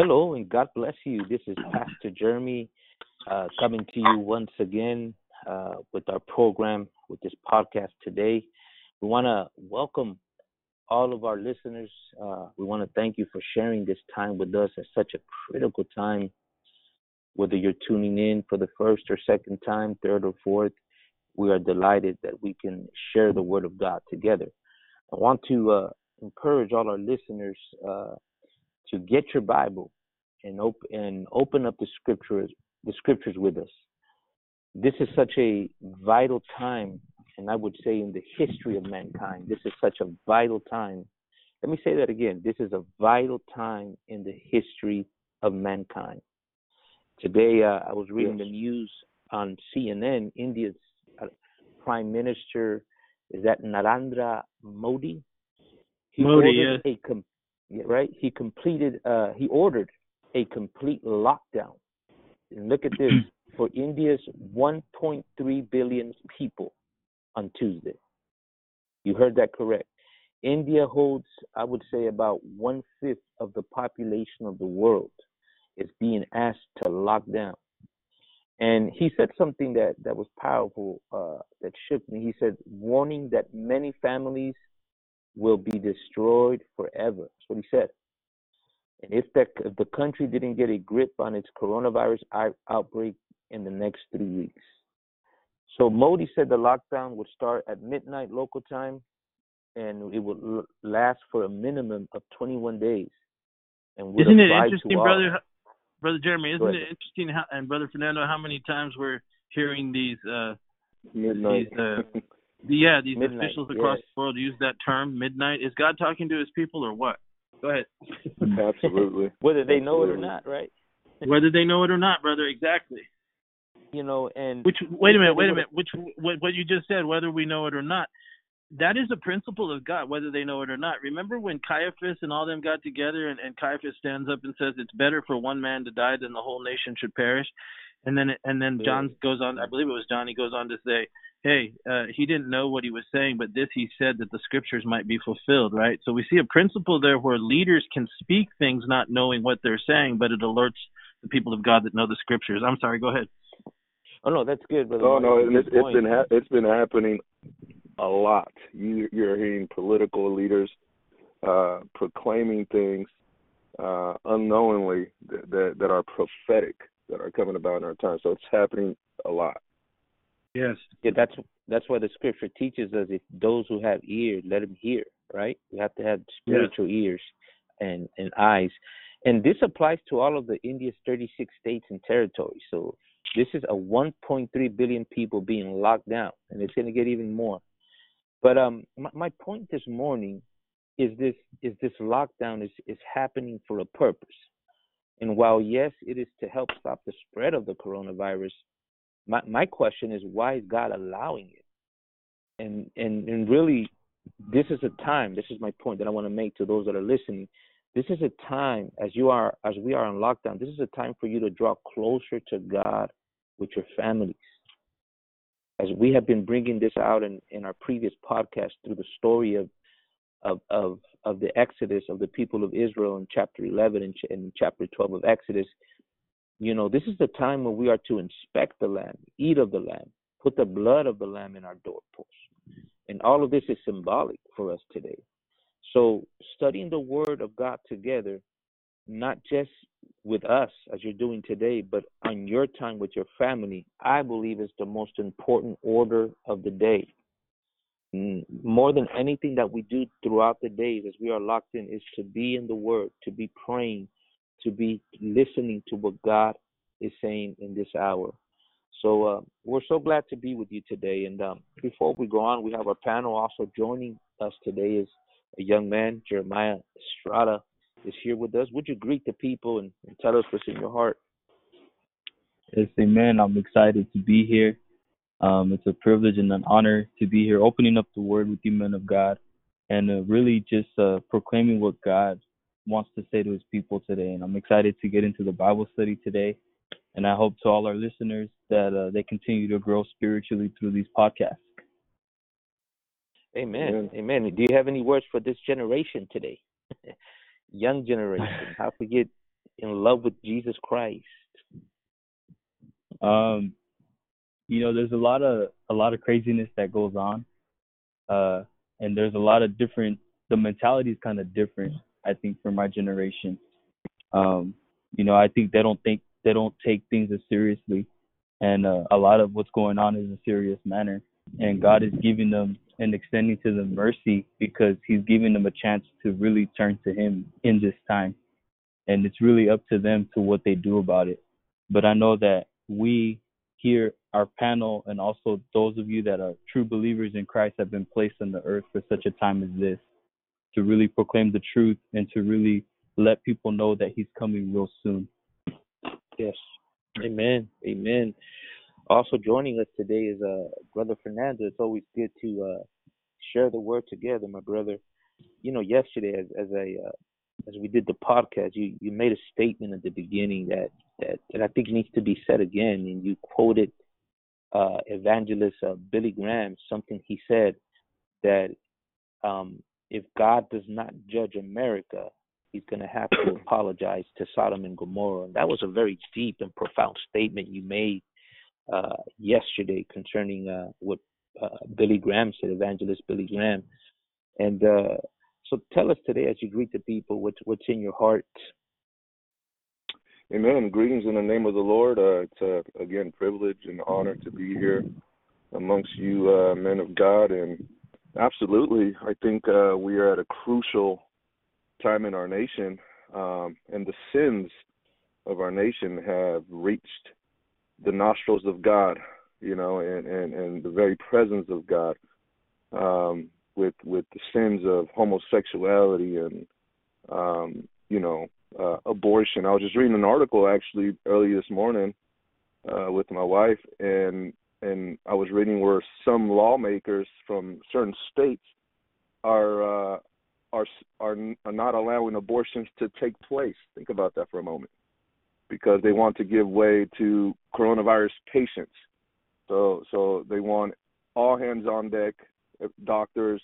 Hello and God bless you. This is Pastor Jeremy uh, coming to you once again uh, with our program, with this podcast today. We want to welcome all of our listeners. Uh, we want to thank you for sharing this time with us at such a critical time, whether you're tuning in for the first or second time, third or fourth. We are delighted that we can share the Word of God together. I want to uh, encourage all our listeners uh, to get your Bible and open and open up the scriptures the scriptures with us. This is such a vital time, and I would say in the history of mankind, this is such a vital time. Let me say that again. This is a vital time in the history of mankind. Today, uh, I was reading yes. the news on CNN. India's uh, Prime Minister is that Narendra Modi. He Modi, yes. Com- right? He completed. Uh, he ordered a complete lockdown. And look at this for India's 1.3 billion people on Tuesday. You heard that correct. India holds, I would say, about one fifth of the population of the world is being asked to lock down. And he said something that, that was powerful, uh, that shook me. He said, warning that many families will be destroyed forever. That's what he said. And if that if the country didn't get a grip on its coronavirus outbreak in the next three weeks. So Modi said the lockdown would start at midnight local time, and it would last for a minimum of 21 days. And isn't it interesting, brother? Brother Jeremy, isn't it interesting? How, and brother Fernando, how many times we're hearing these uh, midnight. These, uh, yeah, these midnight, officials across yes. the world use that term, midnight. Is God talking to His people or what? Go ahead. Absolutely. Whether they know it or not, right? Whether they know it or not, brother. Exactly. You know, and which wait a minute, wait a minute. Which what, what you just said, whether we know it or not, that is a principle of God, whether they know it or not. Remember when Caiaphas and all them got together, and, and Caiaphas stands up and says it's better for one man to die than the whole nation should perish, and then and then John goes on. I believe it was John. He goes on to say, hey, uh, he didn't know what he was saying, but this he said that the scriptures might be fulfilled, right? So we see a principle there where leaders can speak things not knowing what they're saying, but it alerts the people of God that know the scriptures. I'm sorry, go ahead. Oh no, that's good, brother. Oh no, it's, it's been ha- it's been happening a lot. You you're hearing political leaders uh, proclaiming things uh, unknowingly that, that that are prophetic that are coming about in our time. So it's happening a lot. Yes. Yeah, that's that's why the scripture teaches us if those who have ears let them hear, right? We have to have spiritual yes. ears and and eyes. And this applies to all of the India's 36 states and territories. So this is a 1.3 billion people being locked down, and it's going to get even more. But um, my, my point this morning is this: is this lockdown is is happening for a purpose. And while yes, it is to help stop the spread of the coronavirus, my my question is why is God allowing it? And and and really, this is a time. This is my point that I want to make to those that are listening. This is a time as you are as we are on lockdown. This is a time for you to draw closer to God with your families. As we have been bringing this out in, in our previous podcast through the story of of of of the Exodus of the people of Israel in chapter 11 and, in chapter 12 of Exodus, you know, this is the time when we are to inspect the lamb, eat of the lamb, put the blood of the lamb in our doorposts. And all of this is symbolic for us today. So, studying the Word of God together, not just with us as you're doing today, but on your time with your family, I believe is the most important order of the day. Mm, more than anything that we do throughout the days as we are locked in, is to be in the Word, to be praying, to be listening to what God is saying in this hour. So uh, we're so glad to be with you today. And um, before we go on, we have our panel also joining us today is a young man, Jeremiah Estrada, is here with us. Would you greet the people and, and tell us what's in your heart? Yes, amen. I'm excited to be here. Um, it's a privilege and an honor to be here, opening up the Word with you, men of God, and uh, really just uh, proclaiming what God wants to say to his people today. And I'm excited to get into the Bible study today. And I hope to all our listeners that uh, they continue to grow spiritually through these podcasts. Amen. Amen. Do you have any words for this generation today? Young generation. How forget in love with Jesus Christ? Um, you know, there's a lot of a lot of craziness that goes on, uh, and there's a lot of different. The mentality is kind of different, I think, for my generation. Um, you know, I think they don't think they don't take things as seriously, and uh, a lot of what's going on is a serious manner. And God is giving them and extending to them mercy because He's giving them a chance to really turn to Him in this time, and it's really up to them to what they do about it. But I know that we here, our panel, and also those of you that are true believers in Christ have been placed on the earth for such a time as this to really proclaim the truth and to really let people know that He's coming real soon. Yes. Amen. Amen. Also joining us today is uh, Brother Fernando. It's always good to uh, share the word together, my brother. You know, yesterday as as I uh, as we did the podcast, you you made a statement at the beginning that that, that I think needs to be said again, and you quoted uh, evangelist uh, Billy Graham something he said that um, if God does not judge America, he's going to have to apologize to Sodom and Gomorrah. And that was a very deep and profound statement you made uh, yesterday concerning uh, what uh, Billy Graham said, evangelist Billy Graham. And uh, so tell us today, as you greet the people, what's, what's in your heart. Amen. Greetings in the name of the Lord. Uh, it's uh, again privilege and honor to be here amongst you uh, men of God, and absolutely, I think uh, we are at a crucial time in our nation, um, and the sins of our nation have reached the nostrils of God, you know, and and, and the very presence of God, um, with with the sins of homosexuality and um, you know uh, abortion. I was just reading an article actually early this morning uh, with my wife, and and I was reading where some lawmakers from certain states are uh, are are not allowing abortions to take place. Think about that for a moment, because they want to give way to coronavirus patients. So so they want all hands on deck, doctors,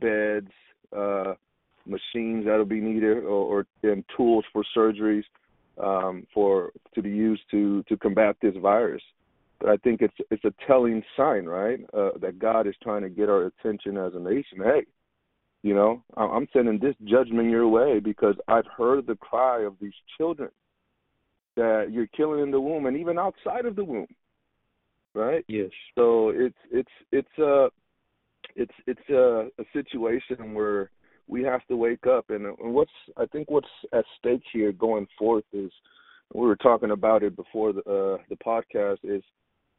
beds, uh, machines that'll be needed, or, or and tools for surgeries um, for to be used to to combat this virus. But I think it's it's a telling sign, right, uh, that God is trying to get our attention as a nation. Hey, you know, I'm sending this judgment your way because I've heard the cry of these children that you're killing in the womb and even outside of the womb. Right? Yes. So it's it's it's a it's it's a, a situation where we have to wake up and, and what's I think what's at stake here going forth is we were talking about it before the uh, the podcast is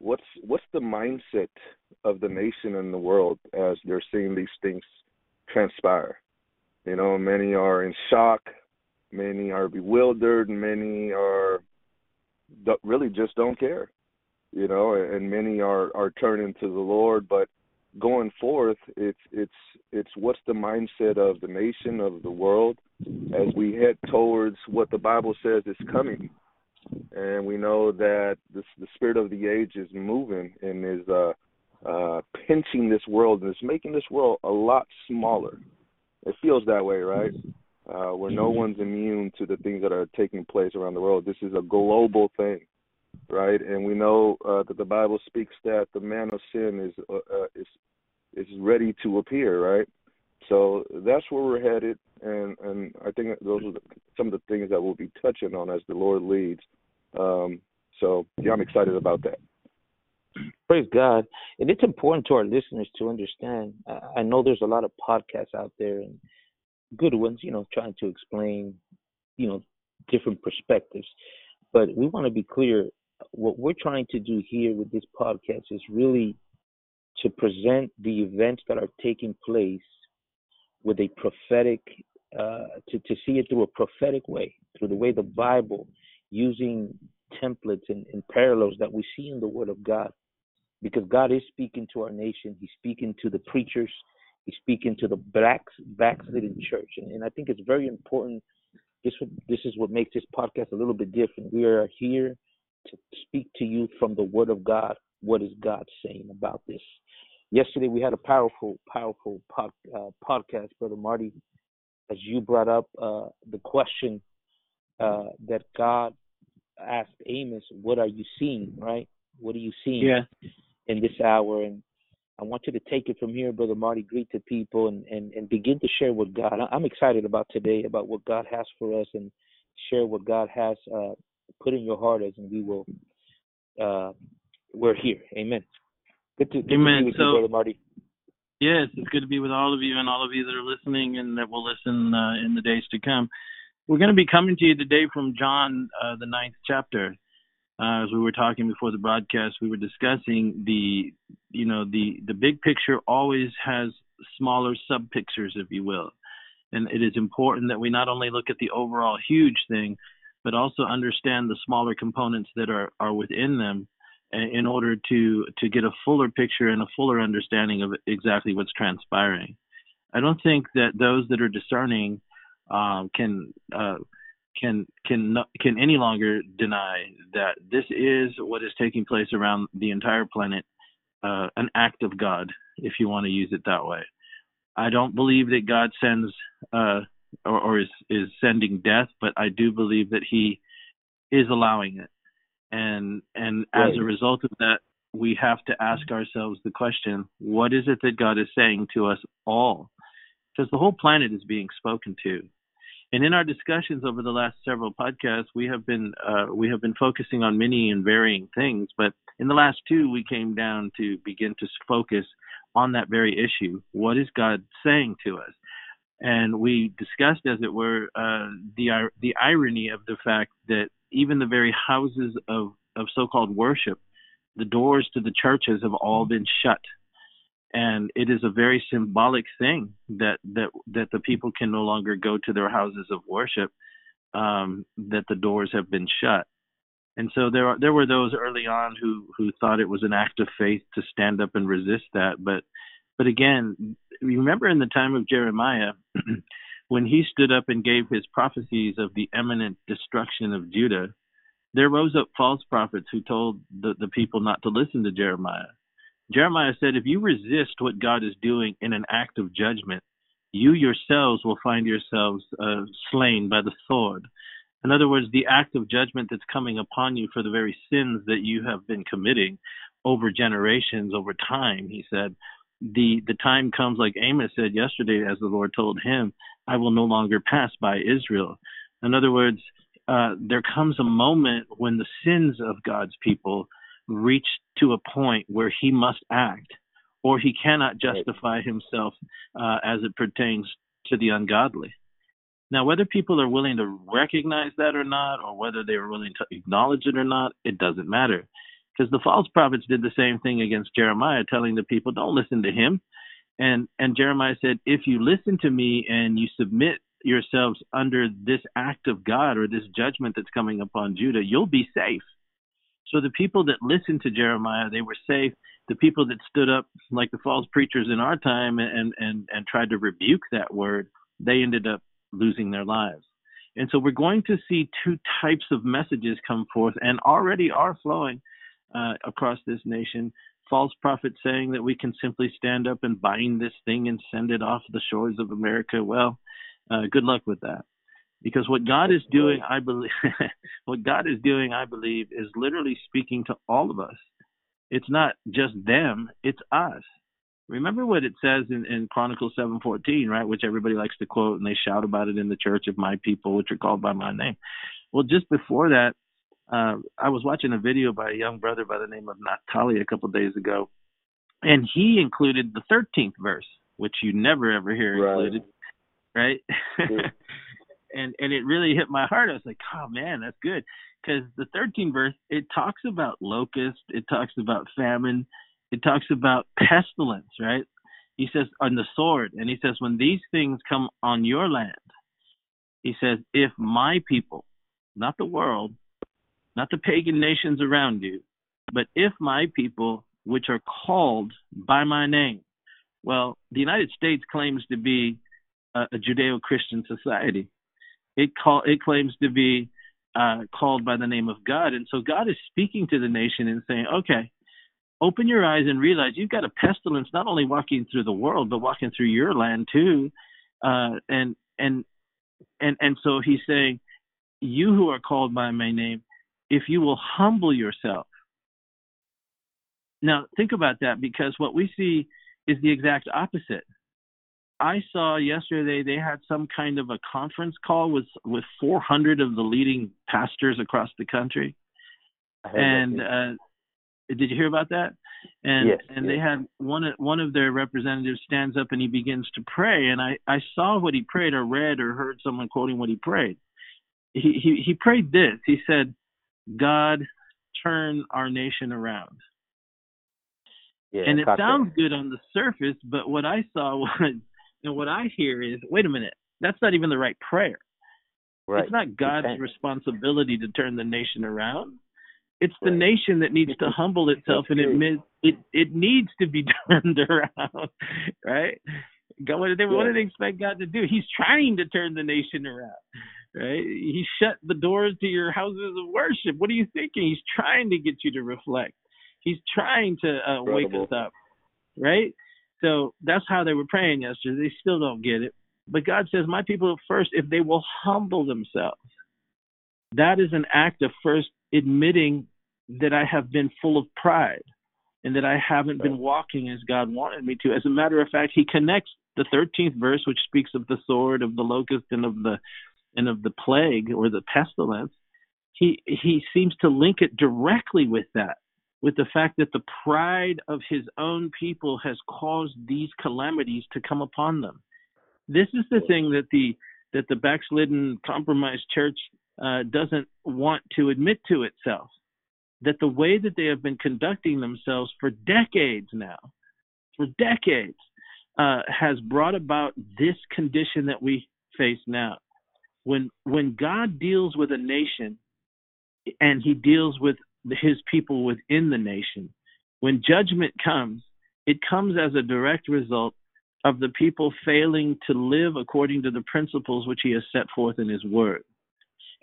what's what's the mindset of the nation and the world as they're seeing these things transpire. You know, many are in shock, many are bewildered, many are really just don't care. You know, and many are are turning to the Lord, but going forth, it's it's it's what's the mindset of the nation of the world as we head towards what the Bible says is coming, and we know that the the spirit of the age is moving and is uh uh, pinching this world and it's making this world a lot smaller. It feels that way, right? Uh, where no one's immune to the things that are taking place around the world. This is a global thing, right? And we know uh, that the Bible speaks that the man of sin is uh, uh, is is ready to appear, right? So that's where we're headed, and and I think those are the, some of the things that we'll be touching on as the Lord leads. Um, so yeah, I'm excited about that. Praise God. And it's important to our listeners to understand. I know there's a lot of podcasts out there and good ones, you know, trying to explain, you know, different perspectives. But we want to be clear what we're trying to do here with this podcast is really to present the events that are taking place with a prophetic, uh, to, to see it through a prophetic way, through the way the Bible, using templates and, and parallels that we see in the Word of God because God is speaking to our nation. He's speaking to the preachers. He's speaking to the blacks, backslidden church, and, and I think it's very important. This this is what makes this podcast a little bit different. We are here to speak to you from the Word of God. What is God saying about this? Yesterday we had a powerful, powerful pod, uh, podcast, Brother Marty, as you brought up uh, the question uh, that God asked Amos, "What are you seeing?" Right? What are you seeing yeah. in this hour? And I want you to take it from here, Brother Marty. Greet the people and, and, and begin to share with God. I'm excited about today, about what God has for us, and share what God has uh, put in your heart as, and we will. Uh, we're here. Amen. Good to, good Amen. to so, you, Brother Marty. Yes, it's good to be with all of you and all of you that are listening and that will listen uh, in the days to come. We're going to be coming to you today from John, uh, the ninth chapter. Uh, as we were talking before the broadcast, we were discussing the, you know, the the big picture always has smaller sub pictures, if you will, and it is important that we not only look at the overall huge thing, but also understand the smaller components that are are within them, in order to to get a fuller picture and a fuller understanding of exactly what's transpiring. I don't think that those that are discerning um, can uh, can can can any longer deny that this is what is taking place around the entire planet, uh, an act of God, if you want to use it that way. I don't believe that God sends uh, or, or is is sending death, but I do believe that He is allowing it, and and right. as a result of that, we have to ask ourselves the question: What is it that God is saying to us all? Because the whole planet is being spoken to and in our discussions over the last several podcasts, we have been uh, we have been focusing on many and varying things. But in the last two, we came down to begin to focus on that very issue. What is God saying to us? And we discussed, as it were, uh, the the irony of the fact that even the very houses of of so-called worship, the doors to the churches have all been shut. And it is a very symbolic thing that that that the people can no longer go to their houses of worship um, that the doors have been shut. And so there are there were those early on who who thought it was an act of faith to stand up and resist that. But but again remember in the time of Jeremiah when he stood up and gave his prophecies of the imminent destruction of Judah there rose up false prophets who told the, the people not to listen to Jeremiah Jeremiah said, If you resist what God is doing in an act of judgment, you yourselves will find yourselves uh, slain by the sword. In other words, the act of judgment that's coming upon you for the very sins that you have been committing over generations, over time, he said, the the time comes like Amos said yesterday, as the Lord told him, I will no longer pass by Israel. In other words, uh, there comes a moment when the sins of God's people reach to a point where he must act, or he cannot justify himself uh, as it pertains to the ungodly. Now, whether people are willing to recognize that or not, or whether they are willing to acknowledge it or not, it doesn't matter. Because the false prophets did the same thing against Jeremiah, telling the people, don't listen to him. And, and Jeremiah said, if you listen to me and you submit yourselves under this act of God or this judgment that's coming upon Judah, you'll be safe. So the people that listened to Jeremiah, they were safe. The people that stood up, like the false preachers in our time, and and and tried to rebuke that word, they ended up losing their lives. And so we're going to see two types of messages come forth, and already are flowing uh, across this nation. False prophet saying that we can simply stand up and bind this thing and send it off the shores of America. Well, uh, good luck with that because what God is doing, I believe, what God is doing, I believe, is literally speaking to all of us. It's not just them; it's us. Remember what it says in, in Chronicles seven fourteen, right? Which everybody likes to quote, and they shout about it in the church of my people, which are called by my name. Well, just before that, uh, I was watching a video by a young brother by the name of Natali a couple of days ago, and he included the thirteenth verse, which you never ever hear included, right? right? and and it really hit my heart. I was like, oh man, that's good, because the 13th verse it talks about locust, it talks about famine, it talks about pestilence, right? He says on the sword, and he says when these things come on your land, he says if my people, not the world, not the pagan nations around you, but if my people, which are called by my name, well, the United States claims to be a, a Judeo-Christian society it call it claims to be uh, called by the name of God, and so God is speaking to the nation and saying, "Okay, open your eyes and realize you've got a pestilence not only walking through the world, but walking through your land too." Uh, and and and and so He's saying, you who are called by my name, if you will humble yourself. Now, think about that because what we see is the exact opposite. I saw yesterday they had some kind of a conference call with with 400 of the leading pastors across the country, and uh, did you hear about that? And yes, and yes. they had one one of their representatives stands up and he begins to pray, and I I saw what he prayed or read or heard someone quoting what he prayed. He he he prayed this. He said, "God, turn our nation around." Yeah, and it sounds good on the surface, but what I saw was, and what I hear is, wait a minute, that's not even the right prayer. Right. It's not God's responsibility to turn the nation around. It's the Right. nation that needs to humble itself and admit it. It needs to be turned around, right? God, what did they what did they expect God to do? He's trying to turn the nation around, right? He shut the doors to your houses of worship. What are you thinking? He's trying to get you to reflect. He's trying to uh, wake us up, right? So that's how they were praying yesterday. They still don't get it. But God says, My people first, if they will humble themselves, that is an act of first admitting that I have been full of pride and that I haven't been walking as God wanted me to. As a matter of fact, he connects the 13th verse, which speaks of the sword, of the locust, and of the and of the plague or the pestilence. He he seems to link it directly with that, with the fact that the pride of his own people has caused these calamities to come upon them. This is the thing that the that the backslidden, compromised church uh, doesn't want to admit to itself. That the way that they have been conducting themselves for decades now, for decades, uh, has brought about this condition that we face now. When when God deals with a nation, and He deals with His people within the nation, when judgment comes, it comes as a direct result of the people failing to live according to the principles which He has set forth in His Word.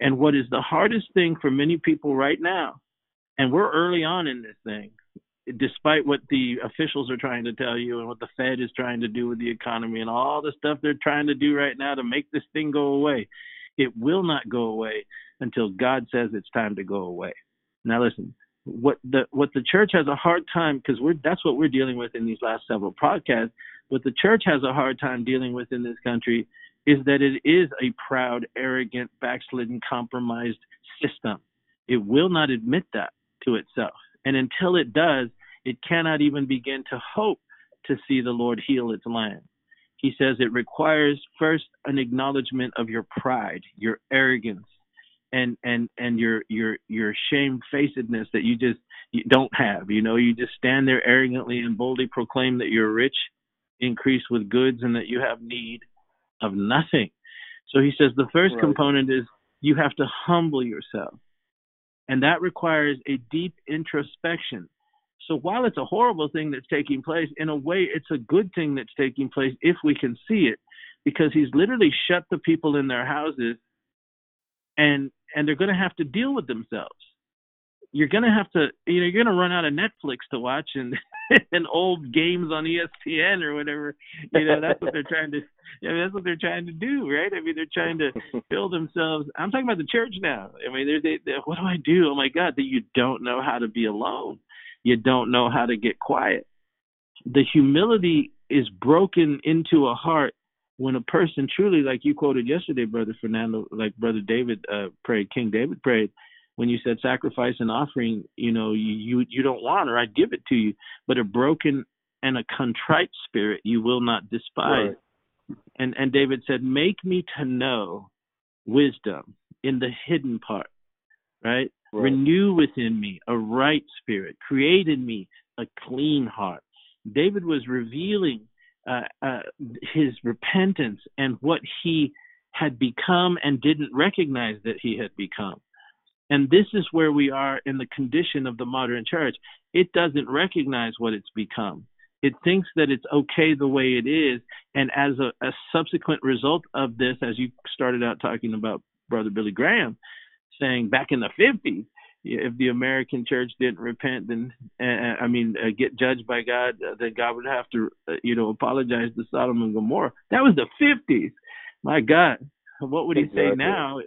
And what is the hardest thing for many people right now, and we're early on in this thing, despite what the officials are trying to tell you and what the Fed is trying to do with the economy and all the stuff they're trying to do right now to make this thing go away, it will not go away until God says it's time to go away. Now listen, what the what the church has a hard time because we're that's what we're dealing with in these last several podcasts. What the church has a hard time dealing with in this country is that it is a proud, arrogant, backslidden, compromised system. It will not admit that to itself. And until it does, it cannot even begin to hope to see the Lord heal its land. He says it requires first an acknowledgement of your pride, your arrogance, and and and your your your shamefacedness that you just you don't have. You know, you just stand there arrogantly and boldly proclaim that you're rich, increased with goods, and that you have need of nothing. So he says the first Right. component is you have to humble yourself. And that requires a deep introspection. So while it's a horrible thing that's taking place, in a way it's a good thing that's taking place if we can see it. Because he's literally shut the people in their houses and and they're gonna have to deal with themselves. You're gonna have to you know, you're gonna run out of Netflix to watch and and old games on ESPN or whatever. You know, that's what they're trying to I mean, that's what they're trying to do, right? I mean, they're trying to fill themselves. I'm talking about the church now. I mean, they're, they, they, what do I do? Oh my God, that you don't know how to be alone. You don't know how to get quiet. The humility is broken into a heart when a person truly, like you quoted yesterday, Brother Fernando, like Brother David uh, prayed, King David prayed, when you said sacrifice and offering, you know, you, you don't want, or I give it to you, but a broken and a contrite spirit you will not despise Right. and and David said, "Make me to know wisdom in the hidden part, right? Right. Renew within me a right spirit. Create in me a clean heart." David was revealing uh, uh, his repentance and what he had become and didn't recognize that he had become. And this is where we are in the condition of the modern church. It doesn't recognize what it's become. It thinks that it's okay the way it is. And as a, a subsequent result of this, as you started out talking about Brother Billy Graham, saying back in the 50s, if the American church didn't repent, then uh, I mean, uh, get judged by God, uh, then God would have to, uh, you know, apologize to Sodom and Gomorrah. That was the 50s. My God, what would He say now?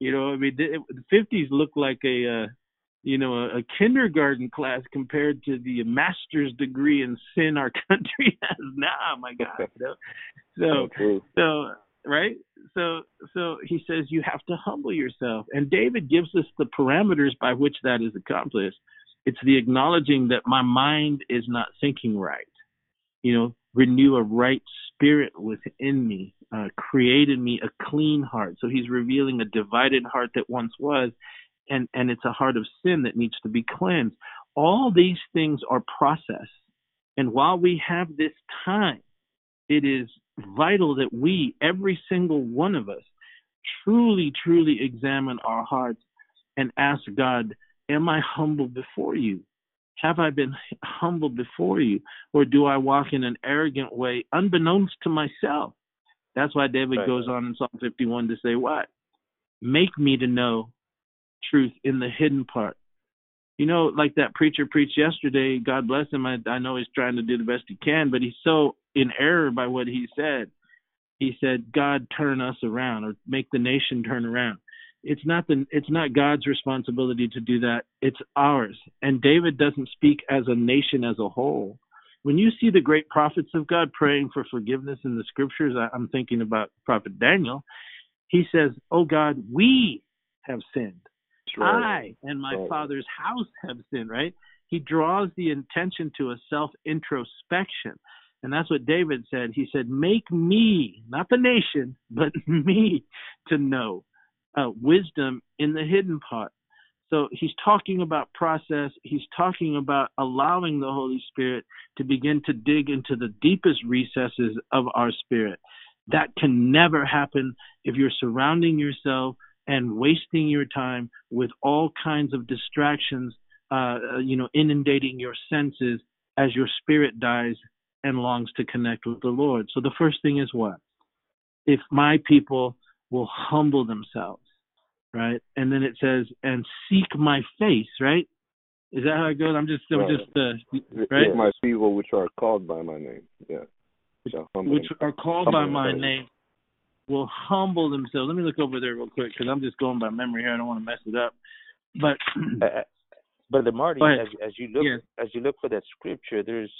You know, I mean, the fifties look like a, uh, you know, a, a kindergarten class compared to the master's degree in sin our country has now. My God, you know? so so right. So so he says you have to humble yourself, and David gives us the parameters by which that is accomplished. It's the acknowledging that my mind is not thinking right. You know, renew a right spirit within me, uh, created me a clean heart. So he's revealing a divided heart that once was, and, and it's a heart of sin that needs to be cleansed. All these things are process. And while we have this time, it is vital that we, every single one of us, truly, truly examine our hearts and ask God, Am I humble before you? Have I been humble before you? Or do I walk in an arrogant way, unbeknownst to myself? That's why David right. goes on in Psalm 51 to say, What? Make me to know truth in the hidden part. You know, like that preacher preached yesterday, God bless him. I, I know he's trying to do the best he can, but he's so in error by what he said. He said, God turn us around or make the nation turn around it's not the it's not God's responsibility to do that. It's ours. And David doesn't speak as a nation as a whole. When you see the great prophets of God praying for forgiveness in the scriptures, I'm thinking about Prophet Daniel. He says, "Oh God, we have sinned. Right. I and my right. father's house have sinned." Right? He draws the intention to a self introspection. And that's what David said. He said, Make me, not the nation, but me to know uh, wisdom in the hidden part. So he's talking about process. He's talking about allowing the Holy Spirit to begin to dig into the deepest recesses of our spirit. That can never happen if you're surrounding yourself and wasting your time with all kinds of distractions, uh, you know, inundating your senses as your spirit dies and longs to connect with the Lord. So the first thing is what? If my people will humble themselves right? And then it says, "And seek my face," right? Is that how it goes? I'm just, I'm right. just, uh, right? My people, which are called by my name, yeah, which are called by my name, will humble themselves. Let me look over there real quick because I'm just going by memory here. I don't want to mess it up. But, uh, but the Marty, as, as you look, yes. as you look for that scripture, there's,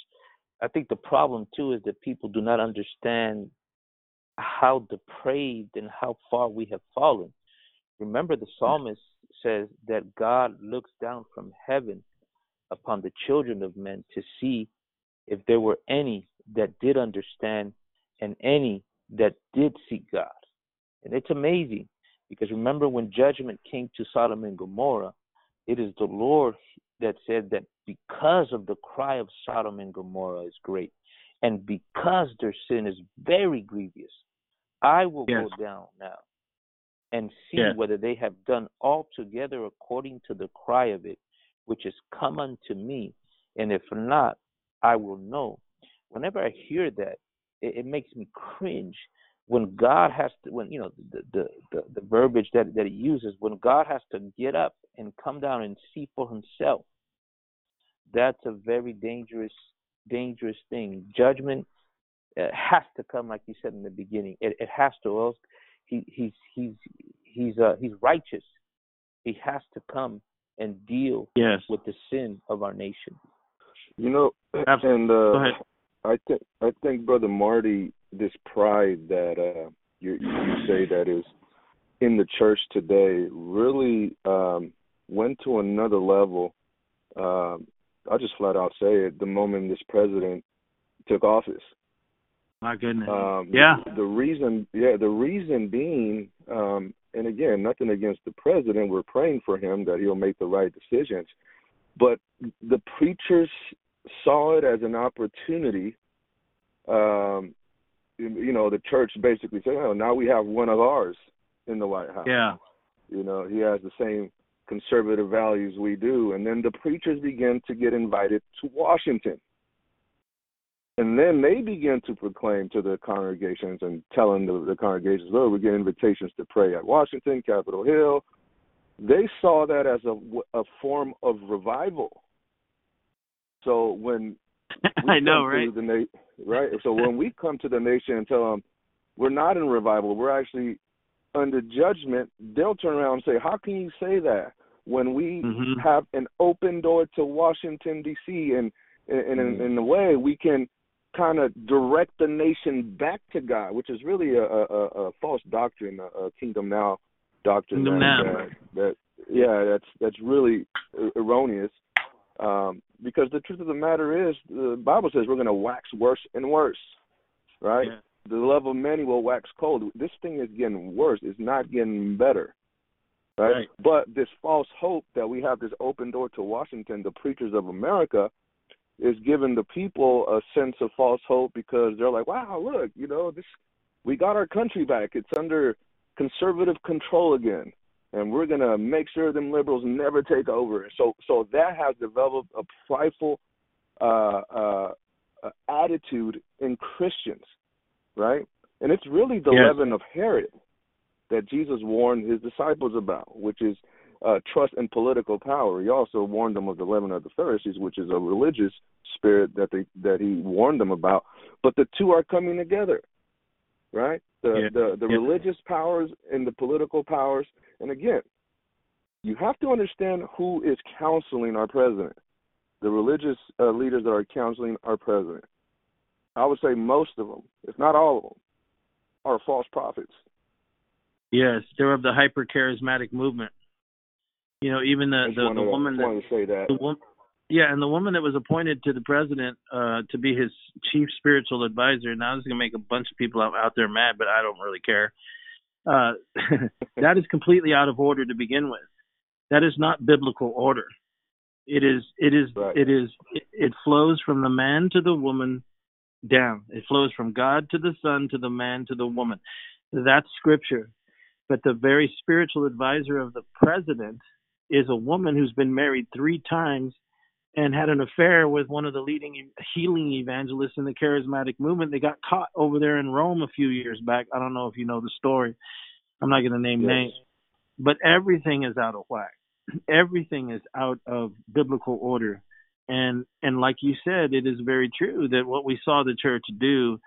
I think the problem too is that people do not understand how depraved and how far we have fallen. Remember, the psalmist says that God looks down from heaven upon the children of men to see if there were any that did understand and any that did seek God. And it's amazing because remember when judgment came to Sodom and Gomorrah, it is the Lord that said that because of the cry of Sodom and Gomorrah is great, and because their sin is very grievous, I will yes. go down now and see yeah. whether they have done altogether according to the cry of it, which is come unto me, and if not, I will know. Whenever I hear that, it, it makes me cringe. When God has to, when you know the, the the the verbiage that that He uses, when God has to get up and come down and see for Himself, that's a very dangerous dangerous thing. Judgment uh, has to come, like you said in the beginning. It, it has to, else he he's he's he's uh he's righteous. He has to come and deal yes. with the sin of our nation. You know, Absolutely. and uh, I think I think brother Marty, this pride that uh, you you say that is in the church today really um, went to another level. Um, I'll just flat out say it: the moment this president took office, my goodness. Um, yeah. The, reason, yeah, the reason being, um, and again, nothing against the president. We're praying for him that he'll make the right decisions. But the preachers saw it as an opportunity. Um, you know, the church basically said, "Oh, now we have one of ours in the White House." Yeah. You know, he has the same conservative values we do, and then the preachers begin to get invited to Washington and then they begin to proclaim to the congregations and telling the, the congregations, oh, we get invitations to pray at Washington, Capitol Hill. They saw that as a, a form of revival. So when I know, right? The na- right. So when we come to the nation and tell them we're not in revival, we're actually under judgment, they'll turn around and say, "How can you say that when we Mhm. have an open door to Washington D.C. and and in, in a way we can kind of direct the nation back to God, which is really a, a, a false doctrine, a, a kingdom now doctrine. Kingdom that, now. That, that yeah, that's that's really er- erroneous. Um, because the truth of the matter is, the Bible says we're going to wax worse and worse, right? Yeah. The love of many will wax cold. This thing is getting worse. It's not getting better, right? Right. But this false hope that we have this open door to Washington, the preachers of America, is giving the people a sense of false hope because they're like, wow, look, you know, this we got our country back. It's under conservative control again, and we're gonna make sure them liberals never take over. So, so that has developed a prideful uh, uh, uh, attitude in Christians, right? And it's really the Yes. leaven of Herod that Jesus warned his disciples about, which is uh, trust in political power. He also warned them of the leaven of the Pharisees, which is a religious spirit that they that he warned them about. But the two are coming together, right? The Yeah. the, the Yeah. religious powers and the political powers. And again, you have to understand who is counseling our president. The religious uh, leaders that are counseling our president. I would say most of them, if not all of them, are false prophets. Yes, they're of the hyper charismatic movement. You know, even the the, the woman that to say that. the woman, yeah, and the woman that was appointed to the president uh, to be his chief spiritual advisor. Now this is gonna make a bunch of people out, out there mad, but I don't really care. Uh, that is completely out of order to begin with. That is not biblical order. It is. It is. Right. It is. It, it flows from the man to the woman down. It flows from God to the son to the man to the woman. That's scripture. But the very spiritual advisor of the president is a woman who's been married three times and had an affair with one of the leading healing evangelists in the charismatic movement. They got caught over there in Rome a few years back. I don't know if you know the story. I'm not going to name Yes. names, but everything is out of whack. Everything is out of biblical order. And and like you said, it is very true that what we saw the church do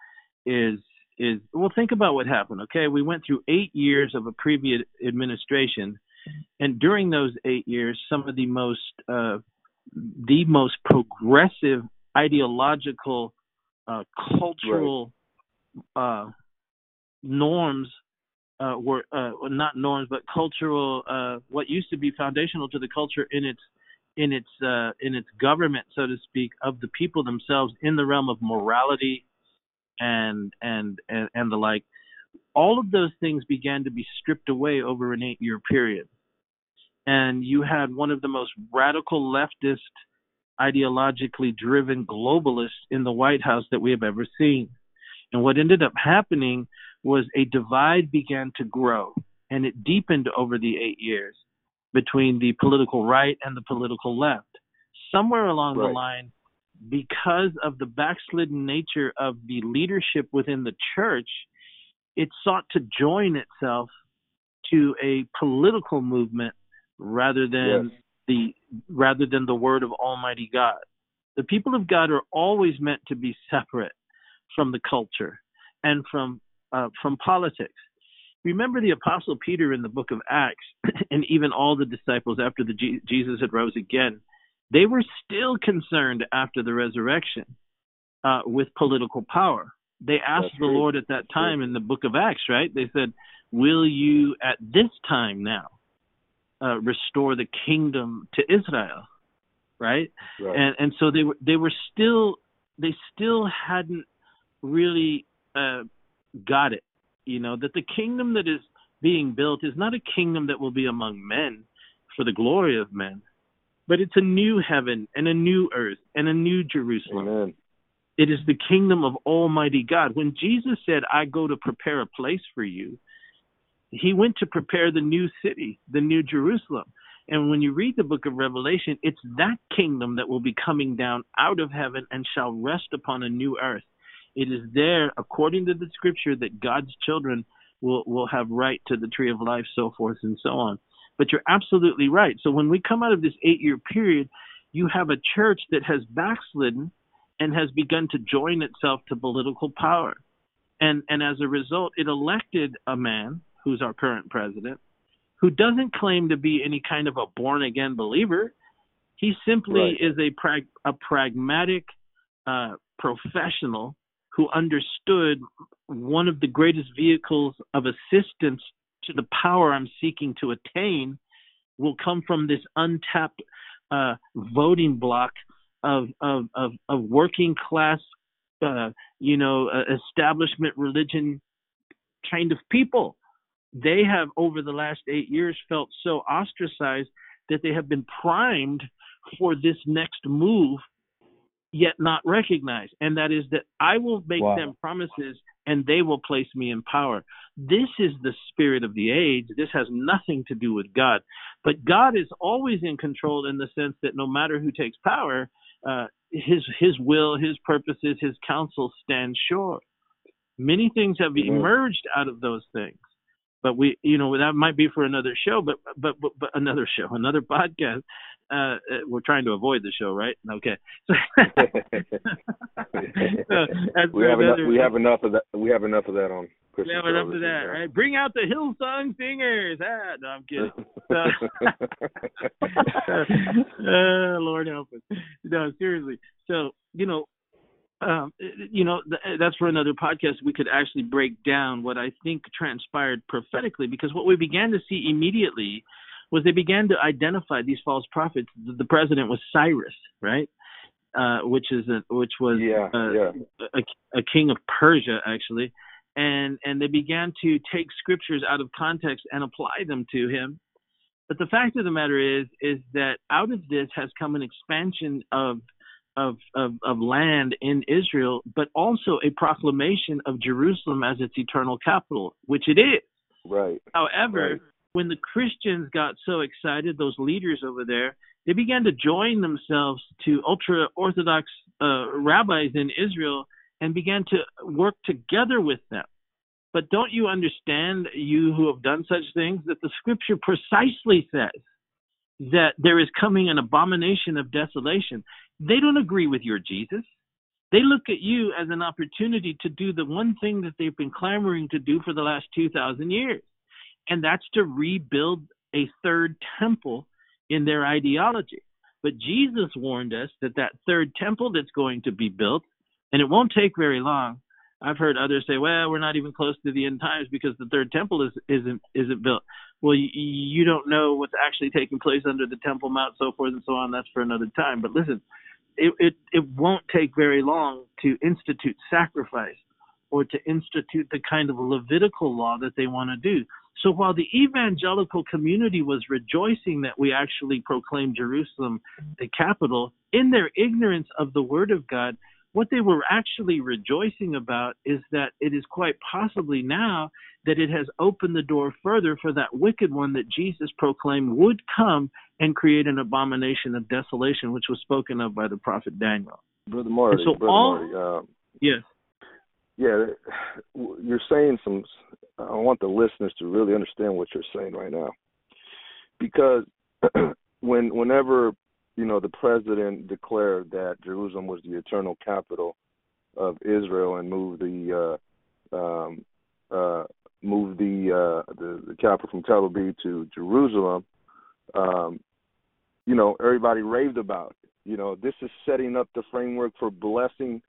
is is well think about what happened okay we went through eight years of a previous administration and during those eight years some of the most uh, the most progressive ideological uh, cultural uh, norms uh, were uh, not norms but cultural uh, what used to be foundational to the culture in its in its in its government so to speak of the people themselves in the realm of morality and and and, and the like all of those things began to be stripped away over an eight year period and you had one of the most radical leftist ideologically driven globalists in the white house that we have ever seen and what ended up happening was a divide began to grow and it deepened over the eight years between the political right and the political left somewhere along Right. the line because of the backslidden nature of the leadership within the church, it sought to join itself to a political movement rather than Yes. the rather than the word of Almighty God. The people of God are always meant to be separate from the culture and from uh, from politics. Remember the apostle Peter in the book of Acts, and even all the disciples after the Je- Jesus had rose again they were still concerned after the resurrection uh, with political power. They asked That's the true. Lord at that time in the book of Acts, right? They said, Will you at this time now uh, restore the kingdom to Israel? Right? Right. And and so they were they were still they still hadn't really uh, got it. You know, that the kingdom that is being built is not a kingdom that will be among men for the glory of men, but it's a new heaven and a new earth and a new Jerusalem. Amen. It is the kingdom of Almighty God. When Jesus said, I go to prepare a place for you, he went to prepare the new city, the new Jerusalem. And when you read the book of Revelation, it's that kingdom that will be coming down out of heaven and shall rest upon a new earth. It is there, according to the scripture, that God's children will, will have right to the tree of life, so forth and so on. But you're absolutely right. So when we come out of this eight year period, you have a church that has backslidden and has begun to join itself to political power. And, and as a result, it elected a man who's our current president, who doesn't claim to be any kind of a born again believer. He simply Right. is a prag- a pragmatic uh, professional who understood one of the greatest vehicles of assistance to the power I'm seeking to attain will come from this untapped uh, voting block of of of, of working class, uh, you know, uh, establishment religion kind of people. They have over the last eight years felt so ostracized that they have been primed for this next move, yet not recognized, and that is that I will make Wow. them promises and they will place me in power. This is the spirit of the age. This has nothing to do with God. But God is always in control in the sense that no matter who takes power, uh, his his will, his purposes, his counsel stand sure. Many things have emerged out of those things, but we, you know, that might be for another show, but but but, but another show, another podcast. Uh, uh, we're trying to avoid the show, right? Okay. So, that's we have enough. We have enough of that. We have enough of that on. we have enough of that, right? Bring out the Hillsong Singers. Ah, no, I'm kidding. uh, Lord help us. No, seriously. So, you know, um, you know, th- that's for another podcast. We could actually break down what I think transpired prophetically, because what we began to see immediately was they began to identify these false prophets. The the president was Cyrus, right? Uh, which is a, which was yeah, uh, yeah. a, a king of Persia actually, and and they began to take scriptures out of context and apply them to him. But the fact of the matter is is that out of this has come an expansion of of of, of land in Israel, but also a proclamation of Jerusalem as its eternal capital, which it is. Right. However, Right. when the Christians got so excited, those leaders over there, they began to join themselves to ultra Orthodox uh, rabbis in Israel and began to work together with them. But don't you understand, you who have done such things, that the scripture precisely says that there is coming an abomination of desolation? They don't agree with your Jesus. They look at you as an opportunity to do the one thing that they've been clamoring to do for the last 2,000 years and that's to rebuild a third temple in their ideology. But Jesus warned us that that third temple that's going to be built, and it won't take very long. I've heard others say, "Well, we're not even close to the end times because the third temple is isn't isn't built." Well, you, you don't know what's actually taking place under the Temple Mount, so forth and so on. That's for another time. But listen, it it, it won't take very long to institute sacrifice or to institute the kind of Levitical law that they want to do. So while the evangelical community was rejoicing that we actually proclaimed Jerusalem the capital, in their ignorance of the word of God, what they were actually rejoicing about is that it is quite possibly now that it has opened the door further for that wicked one that Jesus proclaimed would come and create an abomination of desolation, which was spoken of by the prophet Daniel. Brother Marty. so Brother all- Marty. Um, Yes. yeah, you're saying some. I want the listeners to really understand what you're saying right now, because when whenever you know the president declared that Jerusalem was the eternal capital of Israel and moved the uh, um, uh, moved the, uh, the the capital from Tel Aviv to Jerusalem, um, you know everybody raved about it. You know this is setting up the framework for blessing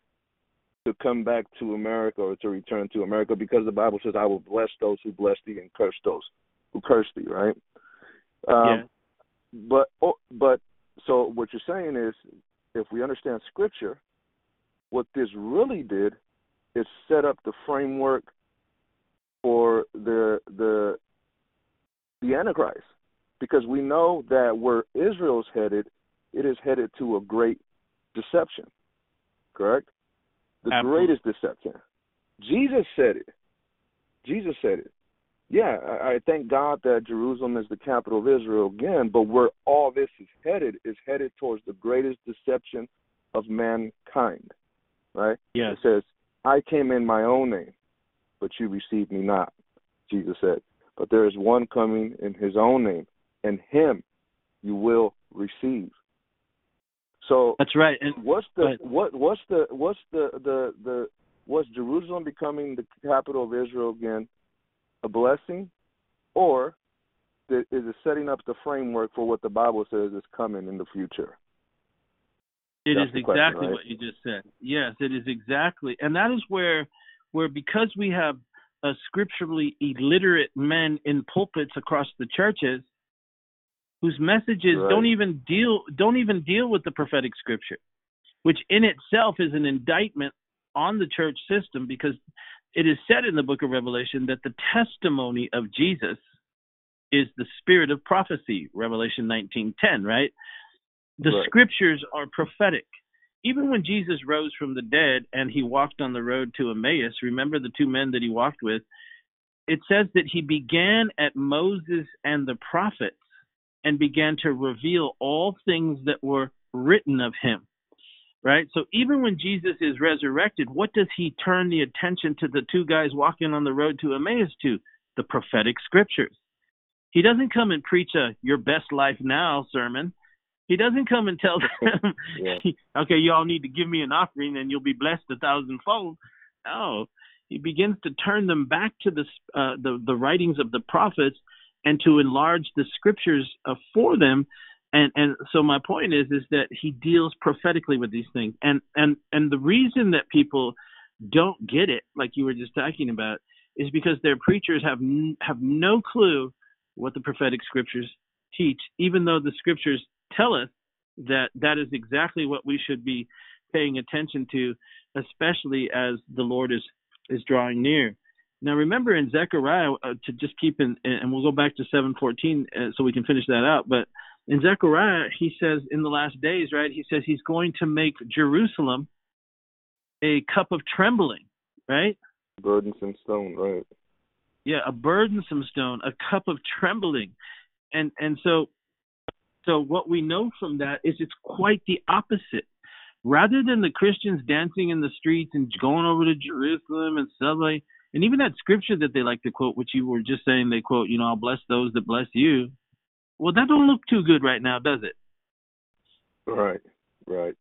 to come back to America or to return to America because the Bible says, "I will bless those who bless thee and curse those who curse thee." Right? Um, yeah. But oh, but so what you're saying is, if we understand Scripture, what this really did is set up the framework for the the the Antichrist, because we know that where Israel's headed, it is headed to a great deception. Correct? The Absolutely. greatest deception. Jesus said it. Jesus said it. Yeah, I, I thank God that Jerusalem is the capital of Israel again, but where all this is headed is headed towards the greatest deception of mankind. Right? Yes. It says, I came in my own name, but you received me not, Jesus said. But there is one coming in his own name, and him you will receive. So That's right. And what's the what what's the what's the the the was Jerusalem becoming the capital of Israel again a blessing or is it setting up the framework for what the Bible says is coming in the future? It That's is exactly question, right? what you just said. Yes, it is exactly, and that is where, where because we have uh, scripturally illiterate men in pulpits across the churches, whose messages right. don't even deal don't even deal with the prophetic scripture, which in itself is an indictment on the church system because it is said in the book of Revelation that the testimony of Jesus is the spirit of prophecy, Revelation 19:10, right? The right. scriptures are prophetic. Even when Jesus rose from the dead and he walked on the road to Emmaus, remember the two men that he walked with, it says that he began at Moses and the prophets and began to reveal all things that were written of him. Right? So even when Jesus is resurrected, what does he turn the attention to the two guys walking on the road to Emmaus to? The prophetic scriptures. He doesn't come and preach a your best life now sermon. He doesn't come and tell them, yeah. okay, y'all need to give me an offering and you'll be blessed a thousandfold. No, he begins to turn them back to the uh, the, the writings of the prophets and to enlarge the scriptures uh, for them. And and so my point is is that he deals prophetically with these things. And and and the reason that people don't get it, like you were just talking about, is because their preachers have n- have no clue what the prophetic scriptures teach, even though the scriptures tell us that that is exactly what we should be paying attention to, especially as the Lord is is drawing near. Now, remember in Zechariah, uh, to just keep in, and we'll go back to 7:14 uh, so we can finish that out. But in Zechariah, he says in the last days, right? He says he's going to make Jerusalem a cup of trembling, right? Burdensome stone, right? Yeah, a burdensome stone, a cup of trembling, and and so so what we know from that is it's quite the opposite rather than the Christians dancing in the streets and going over to Jerusalem and like and even that scripture that they like to quote, which you were just saying they quote, you know, I'll bless those that bless you. Well, that don't look too good right now, does it? Right, right.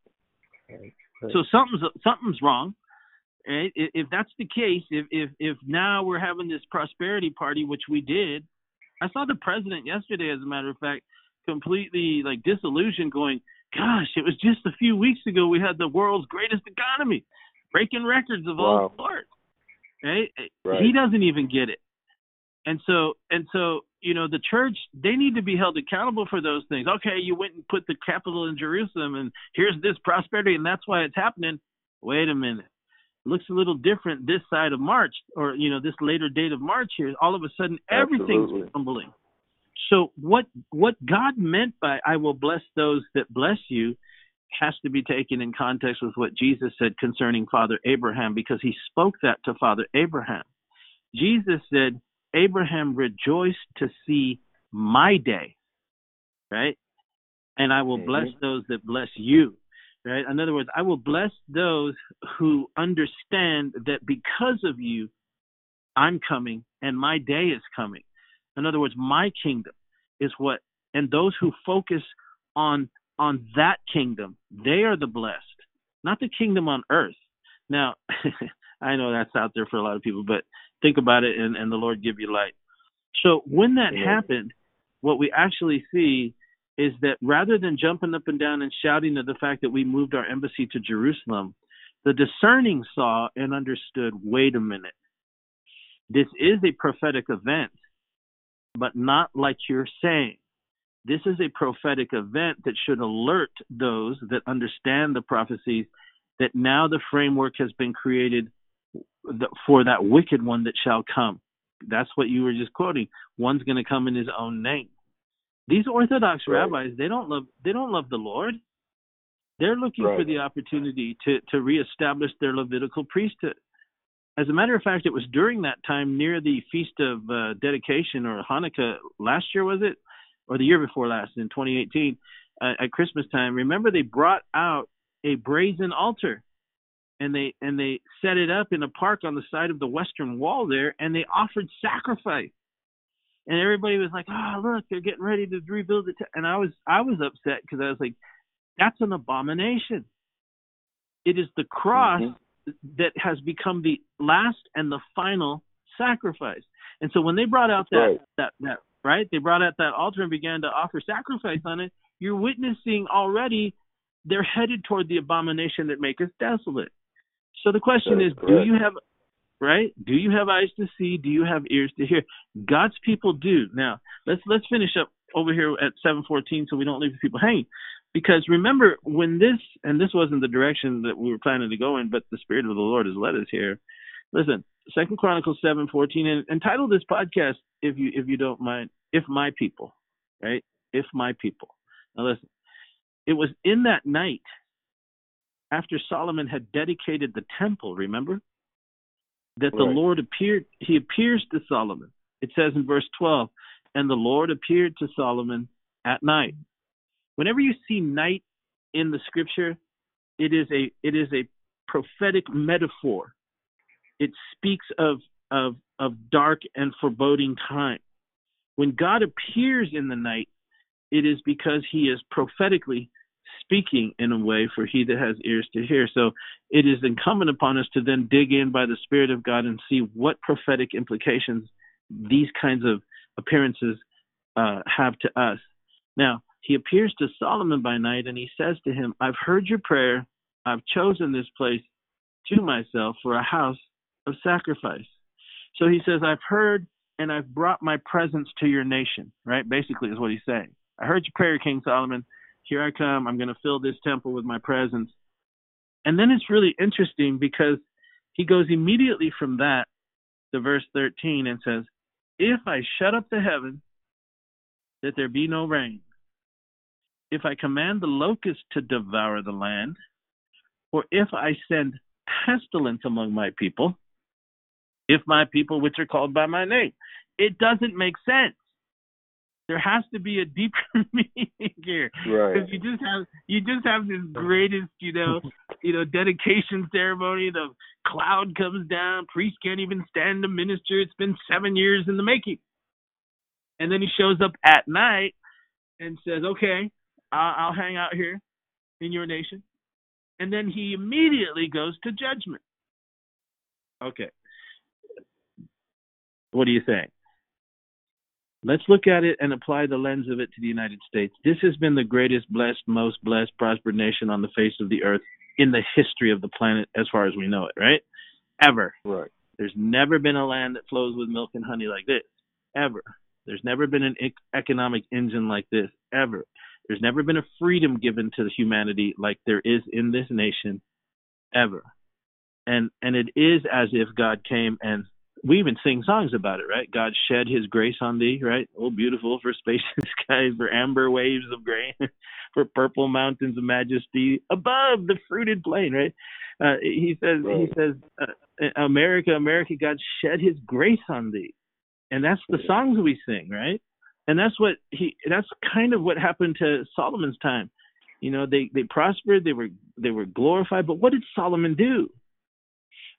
So something's something's wrong. Right? If that's the case, if if if now we're having this prosperity party, which we did, I saw the president yesterday, as a matter of fact, completely like disillusioned, going, "Gosh, it was just a few weeks ago we had the world's greatest economy, breaking records of wow. all sorts." Right? right? He doesn't even get it. And so and so, you know, the church they need to be held accountable for those things. Okay, you went and put the capital in Jerusalem and here's this prosperity and that's why it's happening. Wait a minute. It looks a little different this side of March or you know, this later date of March here. All of a sudden everything's Absolutely. crumbling. So what what God meant by I will bless those that bless you has to be taken in context with what Jesus said concerning Father Abraham, because he spoke that to Father Abraham. Jesus said, Abraham rejoiced to see my day, right? And I will mm-hmm. bless those that bless you, right? In other words, I will bless those who understand that because of you, I'm coming and my day is coming. In other words, my kingdom is what, and those who focus on on that kingdom. They are the blessed, not the kingdom on earth. Now, I know that's out there for a lot of people, but think about it and, and the Lord give you light. So when that yeah. happened, what we actually see is that rather than jumping up and down and shouting at the fact that we moved our embassy to Jerusalem, the discerning saw and understood wait a minute. This is a prophetic event, but not like you're saying. This is a prophetic event that should alert those that understand the prophecies that now the framework has been created for that wicked one that shall come. That's what you were just quoting. One's going to come in his own name. These Orthodox right. rabbis, they don't love they don't love the Lord. They're looking right. for the opportunity to to reestablish their Levitical priesthood. As a matter of fact, it was during that time near the feast of uh, dedication or Hanukkah last year, was it? Or the year before last in 2018 uh, at Christmas time. Remember they brought out a brazen altar and they and they set it up in a park on the side of the western wall there and they offered sacrifice. And everybody was like, "Oh, look, they're getting ready to rebuild it." And I was I was upset because I was like, "That's an abomination." It is the cross mm-hmm. that has become the last and the final sacrifice. And so when they brought out that Right. that that right, they brought out that altar and began to offer sacrifice on it. You're witnessing already they're headed toward the abomination that maketh desolate. So the question That is, is do you have right? Do you have eyes to see? Do you have ears to hear? God's people do. Now let's let's finish up over here at 714 so we don't leave the people hanging. Because remember when this and this wasn't the direction that we were planning to go in, but the Spirit of the Lord has led us here. Listen, Second Chronicles seven fourteen, and, and title this podcast if you if you don't mind, if my people, right? If my people. Now listen, it was in that night after Solomon had dedicated the temple. Remember that the Lord appeared. He appears to Solomon. It says in verse twelve, and the Lord appeared to Solomon at night. Whenever you see night in the scripture, it is a it is a prophetic metaphor. It speaks of of of dark and foreboding time. When God appears in the night, it is because he is prophetically speaking in a way for he that has ears to hear. So it is incumbent upon us to then dig in by the Spirit of God and see what prophetic implications these kinds of appearances uh, have to us. Now, he appears to Solomon by night and he says to him, I've heard your prayer. I've chosen this place to myself for a house of sacrifice. So he says, I've heard and I've brought my presence to your nation, right? Basically, is what he's saying. I heard your prayer, King Solomon. Here I come. I'm going to fill this temple with my presence. And then it's really interesting because he goes immediately from that to verse 13 and says, If I shut up the heaven, that there be no rain, if I command the locust to devour the land, or if I send pestilence among my people, if my people which are called by my name. It doesn't make sense. There has to be a deeper meaning here. Right. Because you just have you just have this greatest, you know, you know, dedication ceremony. The cloud comes down, priest can't even stand to minister. It's been seven years in the making. And then he shows up at night and says, "Okay, I'll, I'll hang out here in your nation." And then he immediately goes to judgment. Okay. What do you think? Let's look at it and apply the lens of it to the United States. This has been the greatest, blessed, most blessed, prospered nation on the face of the earth in the history of the planet, as far as we know it, right? Ever. Right. There's never been a land that flows with milk and honey like this, ever. There's never been an economic engine like this, ever. There's never been a freedom given to humanity like there is in this nation, ever. And and it is as if God came and we even sing songs about it, right? God shed His grace on thee, right? Oh, beautiful for spacious skies, for amber waves of grain, for purple mountains of majesty above the fruited plain, right? Uh, he says, he says, uh, America, America, God shed His grace on thee, and that's the songs we sing, right? And that's what he. That's kind of what happened to Solomon's time. You know, they they prospered, they were they were glorified, but what did Solomon do?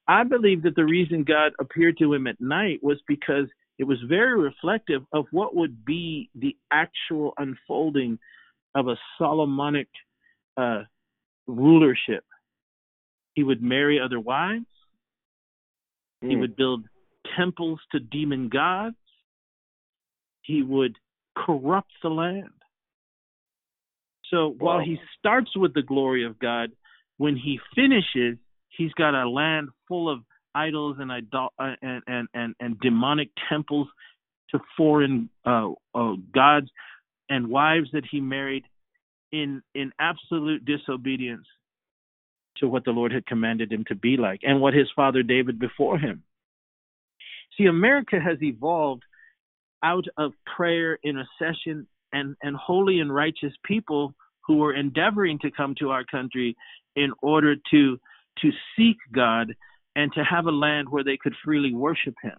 I believe that the reason God appeared to him at night was because it was very reflective of what would be the actual unfolding of a Solomonic uh, rulership. He would marry other wives. He Mm. would build temples to demon gods. He would corrupt the land. So while he starts with the glory of God, when he finishes, he's got a land full of idols and idol- uh, and, and and and demonic temples to foreign uh, uh, gods and wives that he married in in absolute disobedience to what the Lord had commanded him to be like and what his father David before him. See, America has evolved out of prayer, intercession, and, and holy and righteous people who were endeavoring to come to our country in order to to seek God and to have a land where they could freely worship him.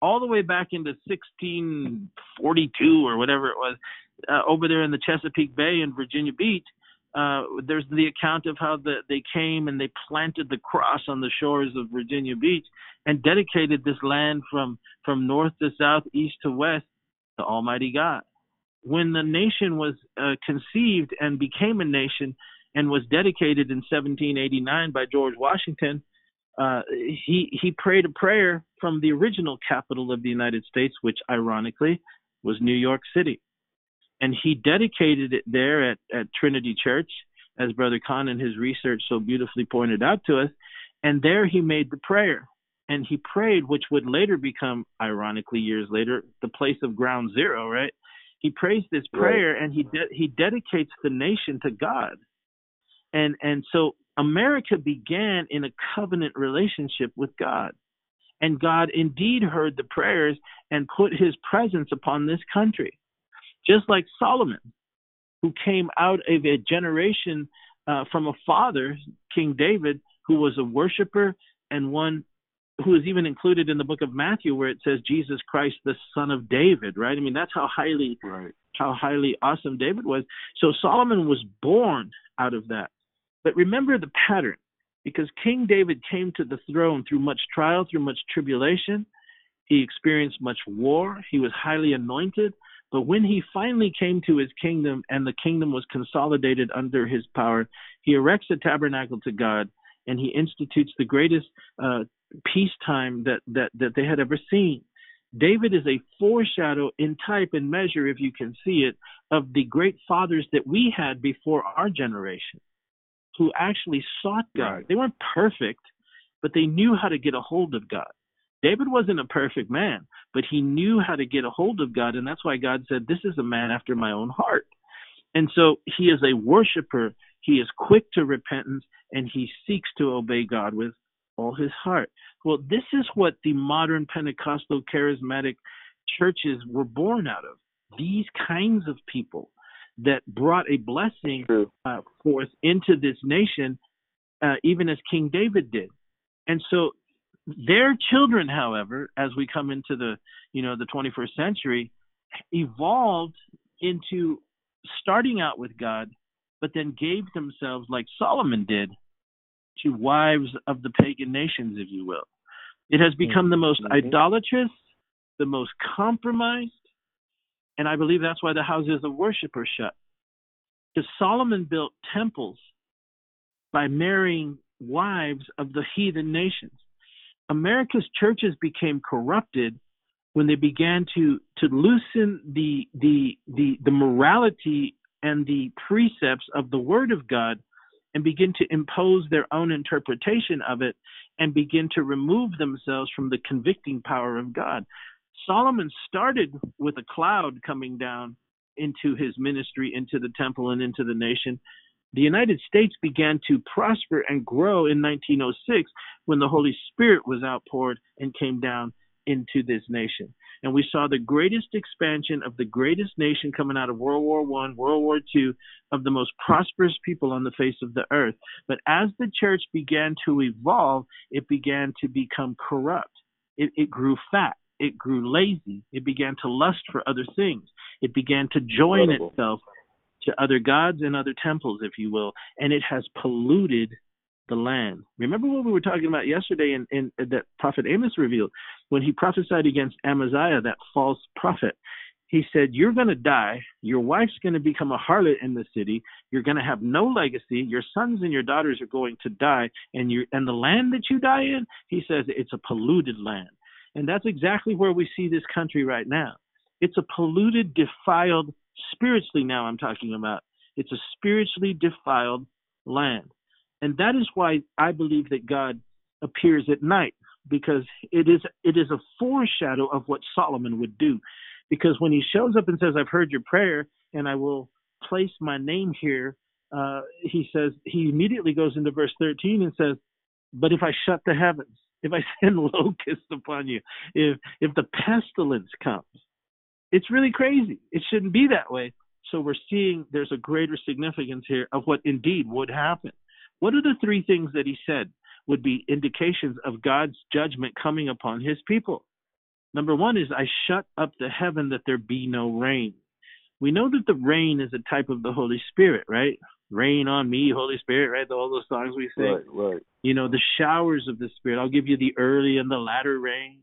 All the way back into 1642 or whatever it was, uh, over there in the Chesapeake Bay in Virginia Beach, uh, there's the account of how the, they came and they planted the cross on the shores of Virginia Beach and dedicated this land from from north to south, east to west to Almighty God. When the nation was uh, conceived and became a nation and was dedicated in 1789 by George Washington, uh, he he prayed a prayer from the original capital of the United States, which ironically was New York City, and he dedicated it there at at Trinity Church, as Brother Khan in his research so beautifully pointed out to us. And there he made the prayer, and he prayed, which would later become, ironically, years later, the place of ground zero. Right? He prays this prayer, right. and he de- he dedicates the nation to God and and so America began in a covenant relationship with God. And God indeed heard the prayers and put his presence upon this country. Just like Solomon, who came out of a generation uh, from a father, King David, who was a worshiper and one who is even included in the book of Matthew where it says Jesus Christ the son of David, right? I mean that's how highly right. how highly awesome David was. So Solomon was born out of that. But remember the pattern, because King David came to the throne through much trial, through much tribulation. He experienced much war. He was highly anointed. But when he finally came to his kingdom and the kingdom was consolidated under his power, he erects a tabernacle to God and he institutes the greatest uh, peacetime that, that, that they had ever seen. David is a foreshadow in type and measure, if you can see it, of the great fathers that we had before our generation who actually sought God. They weren't perfect, but they knew how to get a hold of God. David wasn't a perfect man, but he knew how to get a hold of God, and that's why God said, This is a man after my own heart. And so he is a worshiper, he is quick to repentance, and he seeks to obey God with all his heart. Well, this is what the modern Pentecostal charismatic churches were born out of these kinds of people that brought a blessing uh, forth into this nation, uh, even as King David did. And so their children, however, as we come into the you know the 21st century, evolved into starting out with God, but then gave themselves, like Solomon did, to wives of the pagan nations, if you will. It has become the most mm-hmm. idolatrous, the most compromised, and I believe that's why the houses of worship are shut. Because Solomon built temples by marrying wives of the heathen nations. America's churches became corrupted when they began to to loosen the the the, the morality and the precepts of the word of God and begin to impose their own interpretation of it and begin to remove themselves from the convicting power of God. Solomon started with a cloud coming down into his ministry, into the temple, and into the nation. The United States began to prosper and grow in 1906 when the Holy Spirit was outpoured and came down into this nation. And we saw the greatest expansion of the greatest nation coming out of World War One, World War Two, of the most prosperous people on the face of the earth. But as the church began to evolve, it began to become corrupt. It, it grew fat it grew lazy. It began to lust for other things. It began to join Incredible. itself to other gods and other temples, if you will, and it has polluted the land. Remember what we were talking about yesterday in, in uh, that Prophet Amos revealed when he prophesied against Amaziah, that false prophet. He said, You're going to die. Your wife's going to become a harlot in the city. You're going to have no legacy. Your sons and your daughters are going to die. And, you and the land that you die in, he says, it's a polluted land. And that's exactly where we see this country right now. It's a polluted, defiled, spiritually now I'm talking about. It's a spiritually defiled land. And that is why I believe that God appears at night because it is it is a foreshadow of what Solomon would do. Because when he shows up and says, I've heard your prayer and I will place my name here, uh, he says, he immediately goes into verse 13 and says, But if I shut the heavens, if I send locusts upon you, if if the pestilence comes. It's really crazy. It shouldn't be that way. So we're seeing there's a greater significance here of what indeed would happen. What are the three things that he said would be indications of God's judgment coming upon his people? Number one is, I shut up the heaven that there be no rain. We know that the rain is a type of the Holy Spirit, right? Rain on me, Holy Spirit, right? All those songs we sing. Right, right. You know, the showers of the Spirit. I'll give you the early and the latter rain,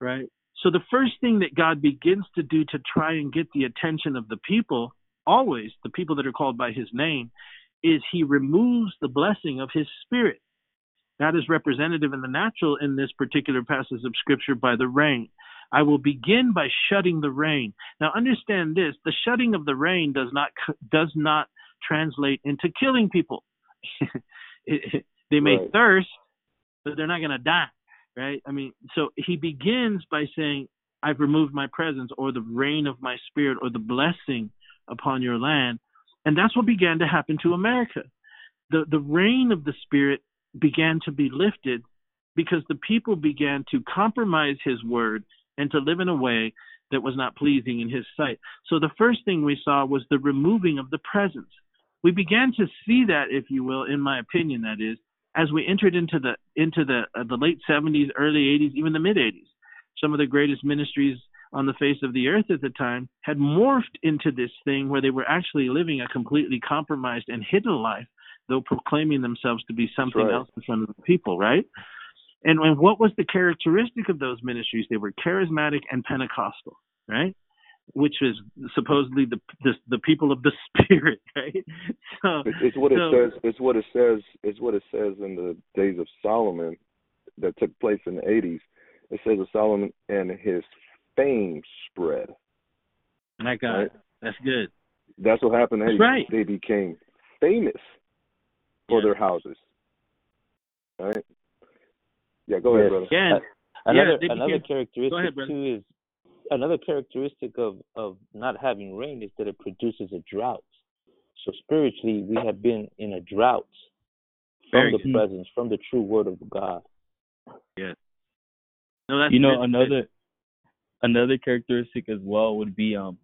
right? So the first thing that God begins to do to try and get the attention of the people, always the people that are called by his name, is he removes the blessing of his spirit. That is representative in the natural in this particular passage of scripture by the rain. I will begin by shutting the rain. Now understand this, the shutting of the rain does not does not translate into killing people. they may right. thirst, but they're not going to die, right? I mean, so he begins by saying, I've removed my presence or the rain of my spirit or the blessing upon your land. And that's what began to happen to America. The the rain of the spirit began to be lifted because the people began to compromise his word and to live in a way that was not pleasing in his sight. So the first thing we saw was the removing of the presence. We began to see that, if you will, in my opinion, that is, as we entered into the into the uh, the late 70s, early 80s, even the mid 80s. Some of the greatest ministries on the face of the earth at the time had morphed into this thing where they were actually living a completely compromised and hidden life, though proclaiming themselves to be something right. else in front of the people, right? And, and what was the characteristic of those ministries? They were charismatic and Pentecostal, right? Which is supposedly the, the the, people of the spirit, right? So it's what it so, says. It's what it says. It's what it says in the days of Solomon that took place in the 80s. It says of Solomon and his fame spread. My God, right? that's good. That's what happened. That's they, right. they became famous for yeah. their houses. Right. Yeah, go ahead, brother. Yeah. Another yeah, another characteristic ahead, too is another characteristic of of not having rain is that it produces a drought. So spiritually, we have been in a drought from Very the good. presence, from the true word of God. Yeah. No, that's you know good. another another characteristic as well would be um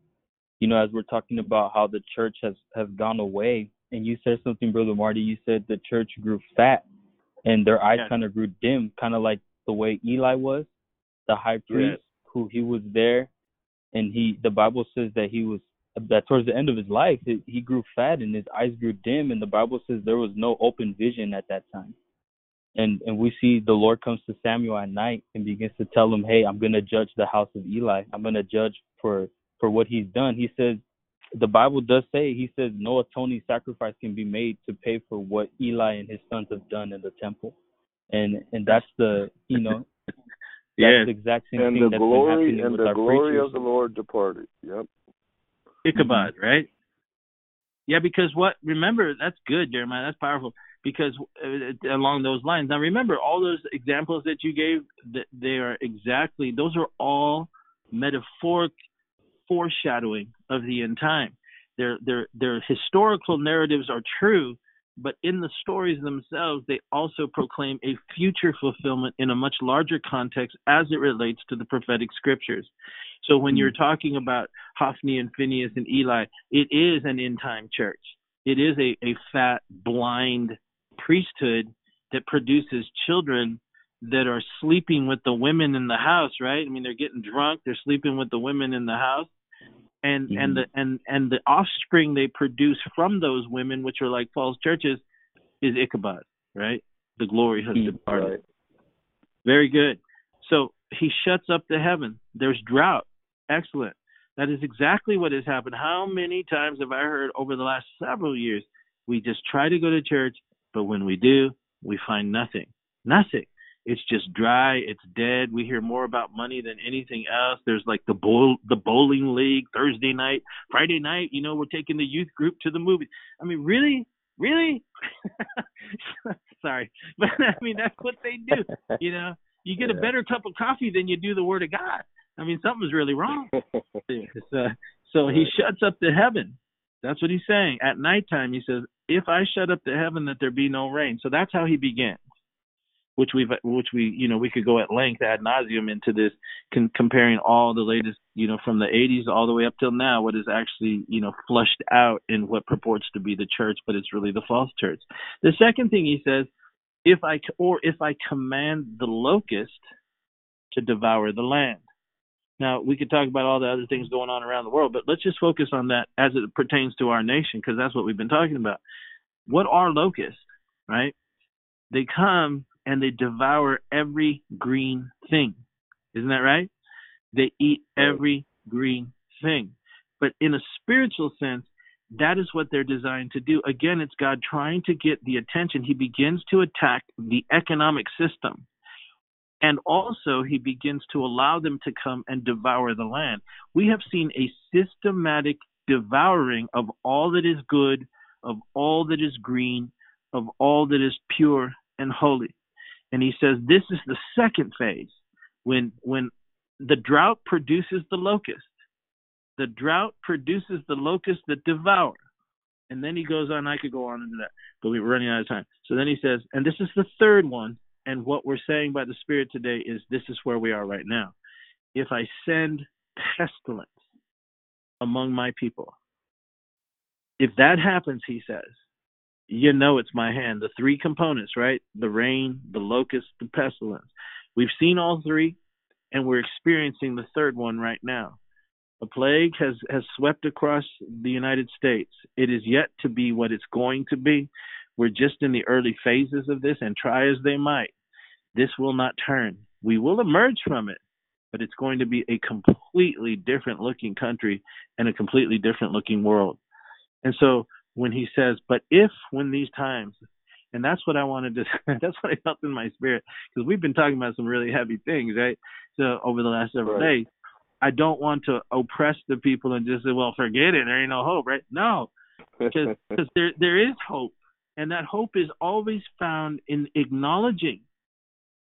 you know as we're talking about how the church has has gone away and you said something brother marty you said the church grew fat and their eyes yeah. kind of grew dim, kind of like the way Eli was, the high priest, yeah. Who he was there, and he. The Bible says that he was that towards the end of his life, he, he grew fat and his eyes grew dim, and the Bible says there was no open vision at that time. And and we see the Lord comes to Samuel at night and begins to tell him, "Hey, I'm going to judge the house of Eli. I'm going to judge for for what he's done." He says, the Bible does say, he says, no atoning sacrifice can be made to pay for what Eli and his sons have done in the temple, and and that's the you know. Yeah. the exact same and thing the glory and the glory preachers. of the Lord departed. Yep. Ichabod, right? Yeah, because what? Remember, that's good, Jeremiah. That's powerful because uh, along those lines. Now, remember all those examples that you gave. That they are exactly those are all metaphoric foreshadowing of the end time. Their their their historical narratives are true, but in the stories themselves, they also proclaim a future fulfillment in a much larger context as it relates to the prophetic scriptures. So when you're hmm. talking about Hophni and Phineas and Eli, it is an end time church. It is a, a fat, blind priesthood that produces children that are sleeping with the women in the house, right? I mean, they're getting drunk, they're sleeping with the women in the house, and mm-hmm. and the and and the offspring they produce from those women, which are like false churches, is Ichabod, right? The glory has mm-hmm. departed. Right. Very good. So he shuts up the heaven. There's drought. Excellent. That is exactly what has happened. How many times have I heard over the last several years? We just try to go to church, but when we do, we find nothing. Nothing it's just dry, it's dead. We hear more about money than anything else. There's like the bowl, the bowling league Thursday night, Friday night. You know, we're taking the youth group to the movie. I mean, really, really? Sorry, but I mean that's what they do. You know, you get yeah. a better cup of coffee than you do the Word of God. I mean, something's really wrong. so, so he shuts up the heaven. That's what he's saying. At nighttime, he says, "If I shut up the heaven, that there be no rain." So that's how he begins which we've which we you know we could go at length ad nauseum into this con- comparing all the latest you know from the 80s all the way up till now what is actually you know flushed out in what purports to be the church but it's really the false church. The second thing he says if i or if i command the locust to devour the land. Now we could talk about all the other things going on around the world but let's just focus on that as it pertains to our nation because that's what we've been talking about. What are locusts right? They come and they devour every green thing. Isn't that right? They eat every green thing. But in a spiritual sense, that is what they're designed to do. Again, it's God trying to get the attention. He begins to attack the economic system. And also, he begins to allow them to come and devour the land. We have seen a systematic devouring of all that is good, of all that is green, of all that is pure and holy. And he says this is the second phase when when the drought produces the locust. The drought produces the locust that devour. And then he goes on, I could go on into that, but we're running out of time. So then he says, and this is the third one, and what we're saying by the Spirit today is this is where we are right now. If I send pestilence among my people, if that happens, he says, you know it's my hand. The three components, right? The rain, the locust, the pestilence. We've seen all three, and we're experiencing the third one right now. A plague has, has swept across the United States. It is yet to be what it's going to be. We're just in the early phases of this, and try as they might, this will not turn. We will emerge from it, but it's going to be a completely different looking country and a completely different looking world. And so when he says, but if when these times, and that's what I wanted to, that's what I felt in my spirit, because we've been talking about some really heavy things, right? So over the last several right. days, I don't want to oppress the people and just say, well, forget it, there ain't no hope, right? No, because there there is hope, and that hope is always found in acknowledging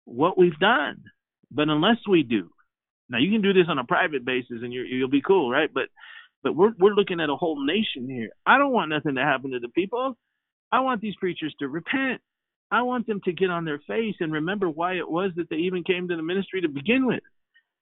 what we've done. But unless we do, now you can do this on a private basis and you you'll be cool, right? But but we're we're looking at a whole nation here. I don't want nothing to happen to the people. I want these preachers to repent. I want them to get on their face and remember why it was that they even came to the ministry to begin with.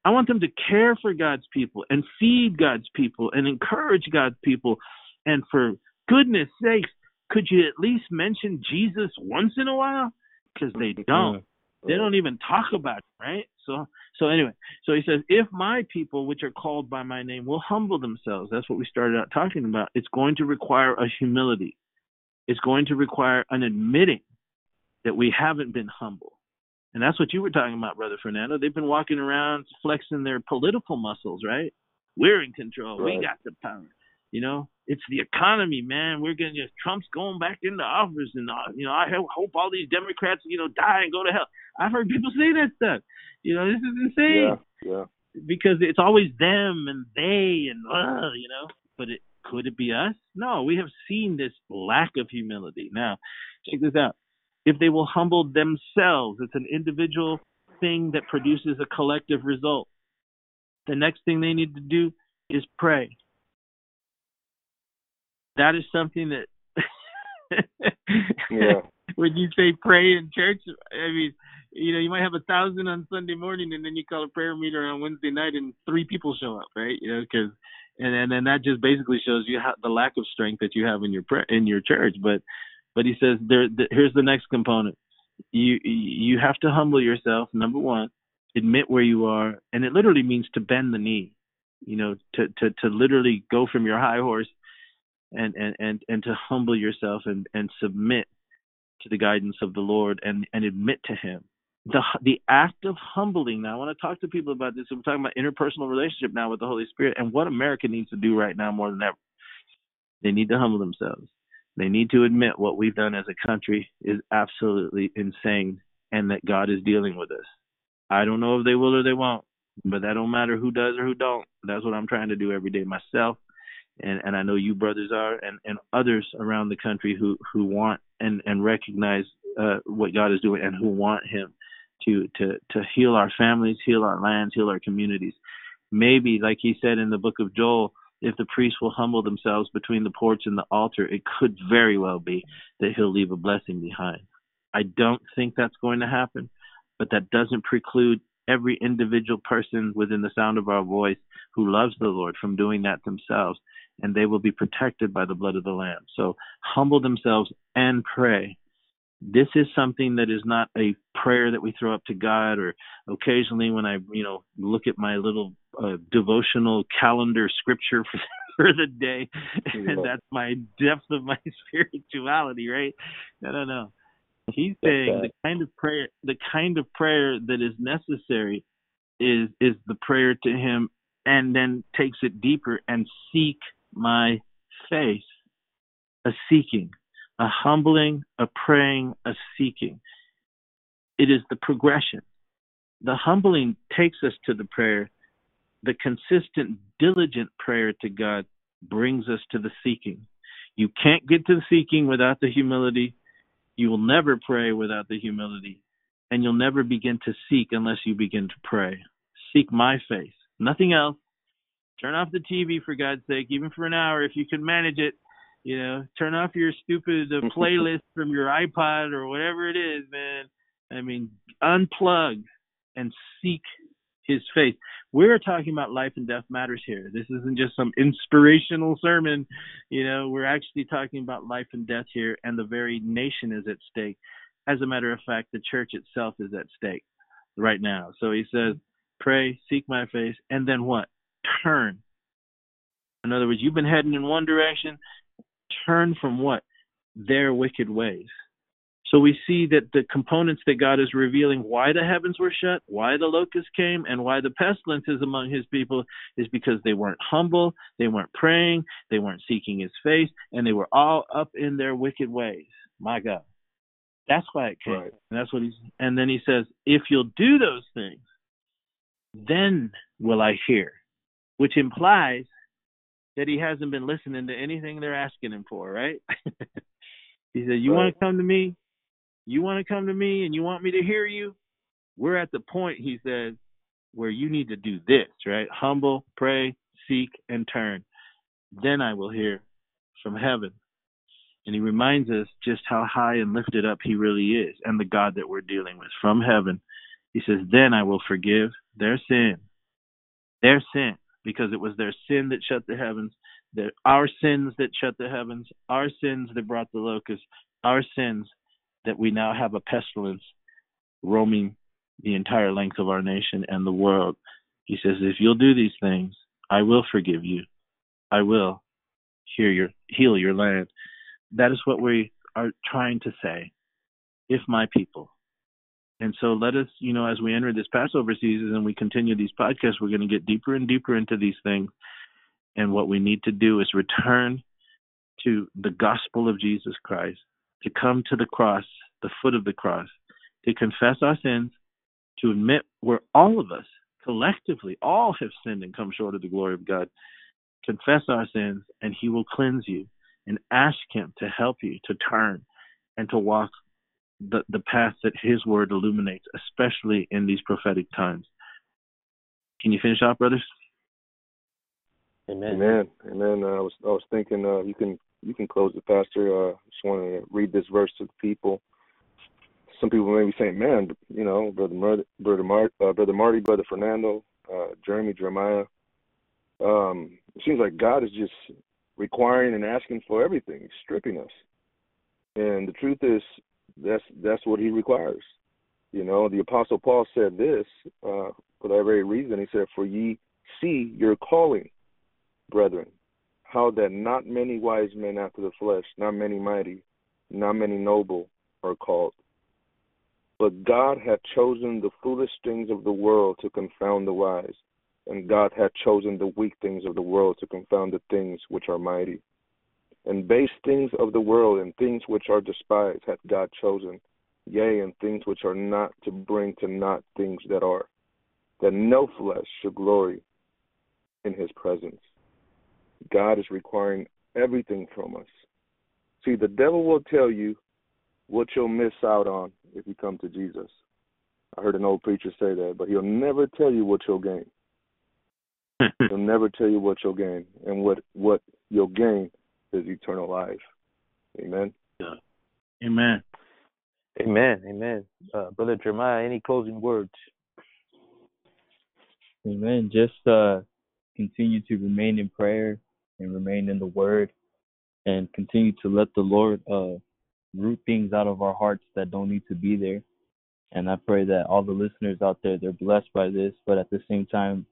I want them to care for God's people and feed God's people and encourage God's people. And for goodness sakes, could you at least mention Jesus once in a while? Because they don't. They don't even talk about it, right? So so anyway, so he says, if my people which are called by my name will humble themselves, that's what we started out talking about. It's going to require a humility. It's going to require an admitting that we haven't been humble. And that's what you were talking about, Brother Fernando. They've been walking around flexing their political muscles, right? We're in control. Right. We got the power. You know, it's the economy, man. We're gonna just Trump's going back into office, and uh, you know, I hope all these Democrats, you know, die and go to hell. I've heard people say that stuff. You know, this is insane. Yeah, yeah. Because it's always them and they and uh, you know. But it could it be us? No, we have seen this lack of humility. Now, check this out. If they will humble themselves, it's an individual thing that produces a collective result. The next thing they need to do is pray that is something that yeah. when you say pray in church, I mean, you know, you might have a thousand on Sunday morning, and then you call a prayer meeting on Wednesday night, and three people show up, right? You know, because and and then that just basically shows you how, the lack of strength that you have in your prayer in your church. But but he says there, the, here's the next component. You you have to humble yourself. Number one, admit where you are, and it literally means to bend the knee. You know, to to to literally go from your high horse and and and, and to humble yourself and and submit to the guidance of the Lord and and admit to Him. The the act of humbling. Now I want to talk to people about this. We're talking about interpersonal relationship now with the Holy Spirit and what America needs to do right now more than ever. They need to humble themselves. They need to admit what we've done as a country is absolutely insane and that God is dealing with us. I don't know if they will or they won't, but that don't matter who does or who don't. That's what I'm trying to do every day myself and, and I know you brothers are, and, and others around the country who, who want and, and recognize uh, what God is doing and who want Him to, to, to heal our families, heal our lands, heal our communities. Maybe, like He said in the book of Joel, if the priests will humble themselves between the porch and the altar, it could very well be that He'll leave a blessing behind. I don't think that's going to happen, but that doesn't preclude every individual person within the sound of our voice who loves the Lord from doing that themselves and they will be protected by the blood of the Lamb. So humble themselves and pray. This is something that is not a prayer that we throw up to God, or occasionally when I, you know, look at my little uh, devotional calendar scripture for, for the day, and that's my depth of my spirituality, right? I don't know. He's saying the kind of prayer, the kind of prayer that is necessary, is is the prayer to Him, and then takes it deeper and seek my face. a seeking, a humbling, a praying, a seeking. It is the progression. The humbling takes us to the prayer. The consistent, diligent prayer to God brings us to the seeking. You can't get to the seeking without the humility. You will never pray without the humility. And you'll never begin to seek unless you begin to pray. Seek my face, nothing else. Turn off the TV for God's sake, even for an hour if you can manage it. You know, turn off your stupid uh, playlist from your iPod or whatever it is, man. I mean, unplug and seek his face. We're talking about life and death matters here. This isn't just some inspirational sermon. You know, we're actually talking about life and death here, and the very nation is at stake. As a matter of fact, the church itself is at stake right now. So he says, pray, seek my face, and then what? Turn. In other words, you've been heading in one direction, turn from what? Their wicked ways. So we see that the components that God is revealing why the heavens were shut, why the locusts came, and why the pestilence is among his people is because they weren't humble, they weren't praying, they weren't seeking his face, and they were all up in their wicked ways. My God. That's why it came. Right. And that's what he's and then he says, if you'll do those things, then will I hear. Which implies that he hasn't been listening to anything they're asking him for, right? he said, You right. want to come to me? You want to come to me and you want me to hear you? We're at the point, he says, where you need to do this, right? Humble, pray, seek, and turn. Then I will hear from heaven. And he reminds us just how high and lifted up he really is and the God that we're dealing with from heaven. He says, Then I will forgive their sin. Their sin, because it was their sin that shut the heavens, their, our sins that shut the heavens, our sins that brought the locusts, our sins that we now have a pestilence roaming the entire length of our nation and the world. He says, If you'll do these things, I will forgive you. I will hear your heal your land. That is what we are trying to say. If my people. And so let us, you know, as we enter this Passover season and we continue these podcasts, we're going to get deeper and deeper into these things. And what we need to do is return to the gospel of Jesus Christ to come to the cross, the foot of the cross, to confess our sins, to admit where all of us collectively all have sinned and come short of the glory of God. Confess our sins, and He will cleanse you, and ask Him to help you to turn and to walk the, the path that His Word illuminates, especially in these prophetic times. Can you finish off, brothers? Amen. Amen. Amen. Uh, I was I was thinking uh, you can you can close the Pastor. Uh, just want to read this verse to the people. Some people may be saying, "Man, you know, brother Mar- brother Mar- uh, brother Marty, brother Fernando, uh, Jeremy, Jeremiah." Um, it seems like God is just requiring and asking for everything, He's stripping us. And the truth is, that's that's what He requires. You know, the Apostle Paul said this uh, for that very reason. He said, "For ye see your calling, brethren." how that not many wise men after the flesh, not many mighty, not many noble are called. But God hath chosen the foolish things of the world to confound the wise, and God hath chosen the weak things of the world to confound the things which are mighty. And base things of the world and things which are despised hath God chosen, yea, and things which are not to bring to naught things that are, that no flesh should glory in his presence. God is requiring everything from us. See, the devil will tell you what you'll miss out on if you come to Jesus. I heard an old preacher say that, but he'll never tell you what you'll gain. he'll never tell you what you'll gain, and what what you'll gain is eternal life. Amen. Yeah. Amen. Amen. Amen. Uh, Brother Jeremiah, any closing words? Amen. Just uh, continue to remain in prayer and remain in the Word and continue to let the Lord uh, root things out of our hearts that don't need to be there. And I pray that all the listeners out there they're blessed by this, but at the same time,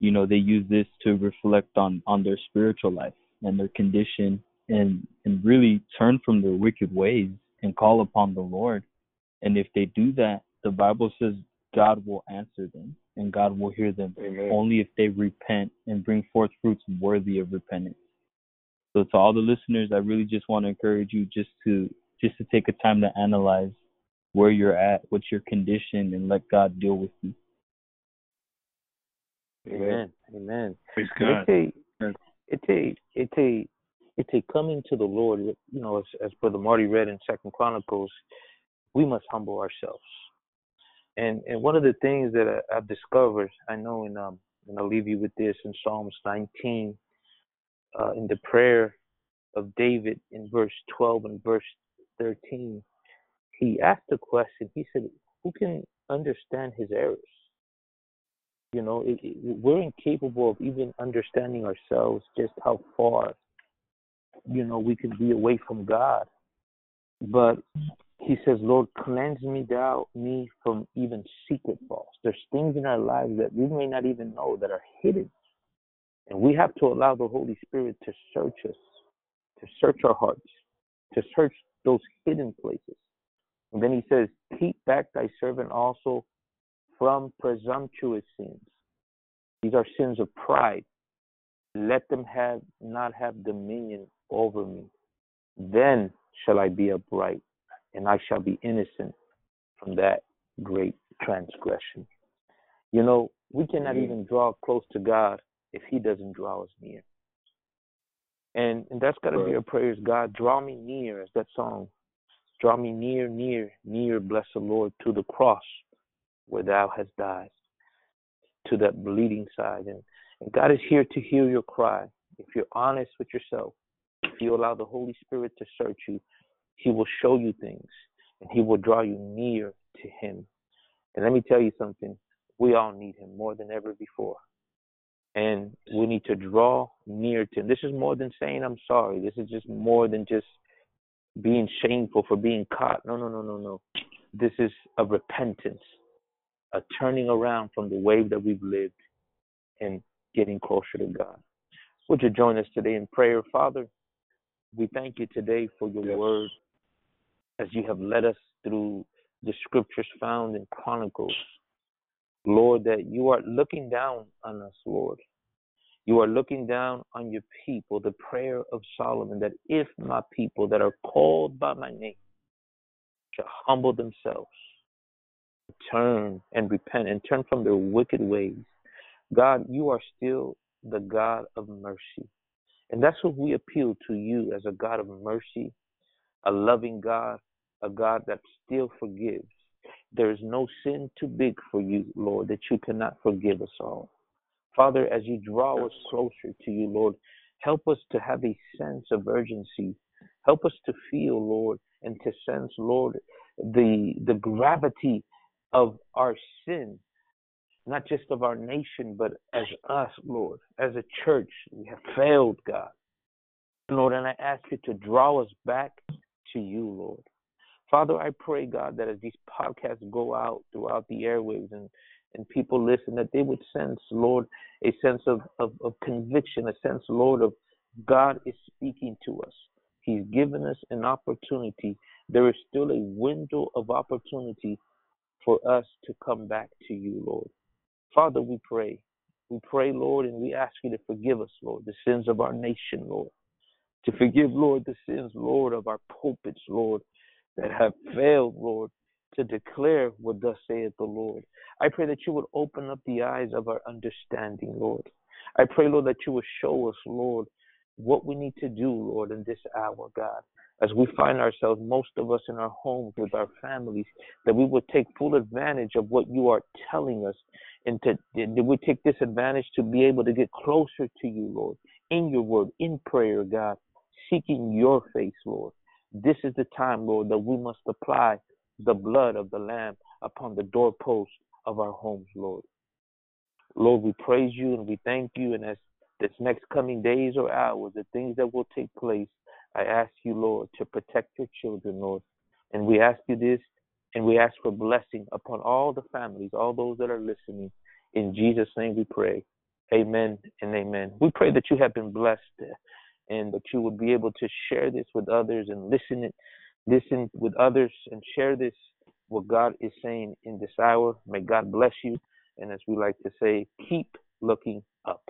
you know, they use this to reflect on on their spiritual life and their condition and and really turn from their wicked ways and call upon the Lord. And if they do that, the Bible says God will answer them and God will hear them Amen. only if they repent and bring forth fruits worthy of repentance. So to all the listeners, I really just want to encourage you just to just to take a time to analyze where you're at, what's your condition, and let God deal with you. Amen. Amen. Praise God. It's a, it's a, it's a, it's a coming to the Lord. You know, as, as Brother Marty read in Second Chronicles, we must humble ourselves. And and one of the things that I, I've discovered, I know, in um, and I'll leave you with this in Psalms 19, uh, in the prayer of David in verse 12 and verse 13, he asked a question. He said, "Who can understand his errors?" You know, it, it, we're incapable of even understanding ourselves, just how far, you know, we can be away from God. But he says, Lord, cleanse me thou me from even secret faults. There's things in our lives that we may not even know that are hidden. And we have to allow the Holy Spirit to search us, to search our hearts, to search those hidden places. And then he says, Keep back thy servant also from presumptuous sins. These are sins of pride. Let them have not have dominion over me. Then shall I be upright, and I shall be innocent from that great transgression. You know, we cannot even draw close to God if He doesn't draw us near. And and that's gotta right. be our prayers. God, draw me near, as that song. Draw me near, near, near, blessed Lord, to the cross where thou hast died, to that bleeding side. And, and God is here to hear your cry. If you're honest with yourself, if you allow the Holy Spirit to search you, He will show you things and He will draw you near to Him. And let me tell you something we all need Him more than ever before. And we need to draw near to Him. This is more than saying, I'm sorry. This is just more than just being shameful for being caught. No, no, no, no, no. This is a repentance a turning around from the way that we've lived and getting closer to God. Would you join us today in prayer, Father? We thank you today for your yes. word as you have led us through the scriptures found in Chronicles. Lord, that you are looking down on us, Lord. You are looking down on your people, the prayer of Solomon, that if my people that are called by my name shall humble themselves, turn and repent and turn from their wicked ways. God, you are still the God of mercy. And that's what we appeal to you as a God of mercy, a loving God, a God that still forgives. There is no sin too big for you, Lord, that you cannot forgive us all. Father, as you draw us closer to you, Lord, help us to have a sense of urgency. Help us to feel, Lord, and to sense, Lord, the the gravity of our sin, not just of our nation, but as us, Lord, as a church. We have failed, God. Lord, and I ask you to draw us back to you, Lord. Father, I pray, God, that as these podcasts go out throughout the airwaves and, and people listen, that they would sense, Lord, a sense of, of, of conviction, a sense, Lord, of God is speaking to us. He's given us an opportunity. There is still a window of opportunity for us to come back to you, Lord. Father, we pray. We pray, Lord, and we ask you to forgive us, Lord, the sins of our nation, Lord. To forgive, Lord, the sins, Lord, of our pulpits, Lord, that have failed, Lord, to declare what thus saith the Lord. I pray that you would open up the eyes of our understanding, Lord. I pray, Lord, that you would show us, Lord, what we need to do, Lord, in this hour, God as we find ourselves, most of us in our homes with our families, that we would take full advantage of what you are telling us and to, that we take this advantage to be able to get closer to you, Lord, in your word, in prayer, God, seeking your face, Lord. This is the time, Lord, that we must apply the blood of the Lamb upon the doorposts of our homes, Lord. Lord, we praise you and we thank you. And as this next coming days or hours, the things that will take place, I ask you, Lord, to protect your children, Lord. And we ask you this, and we ask for blessing upon all the families, all those that are listening. In Jesus' name we pray. Amen and amen. We pray that you have been blessed and that you would be able to share this with others and listen it, listen with others and share this what God is saying in this hour. May God bless you. And as we like to say, keep looking up.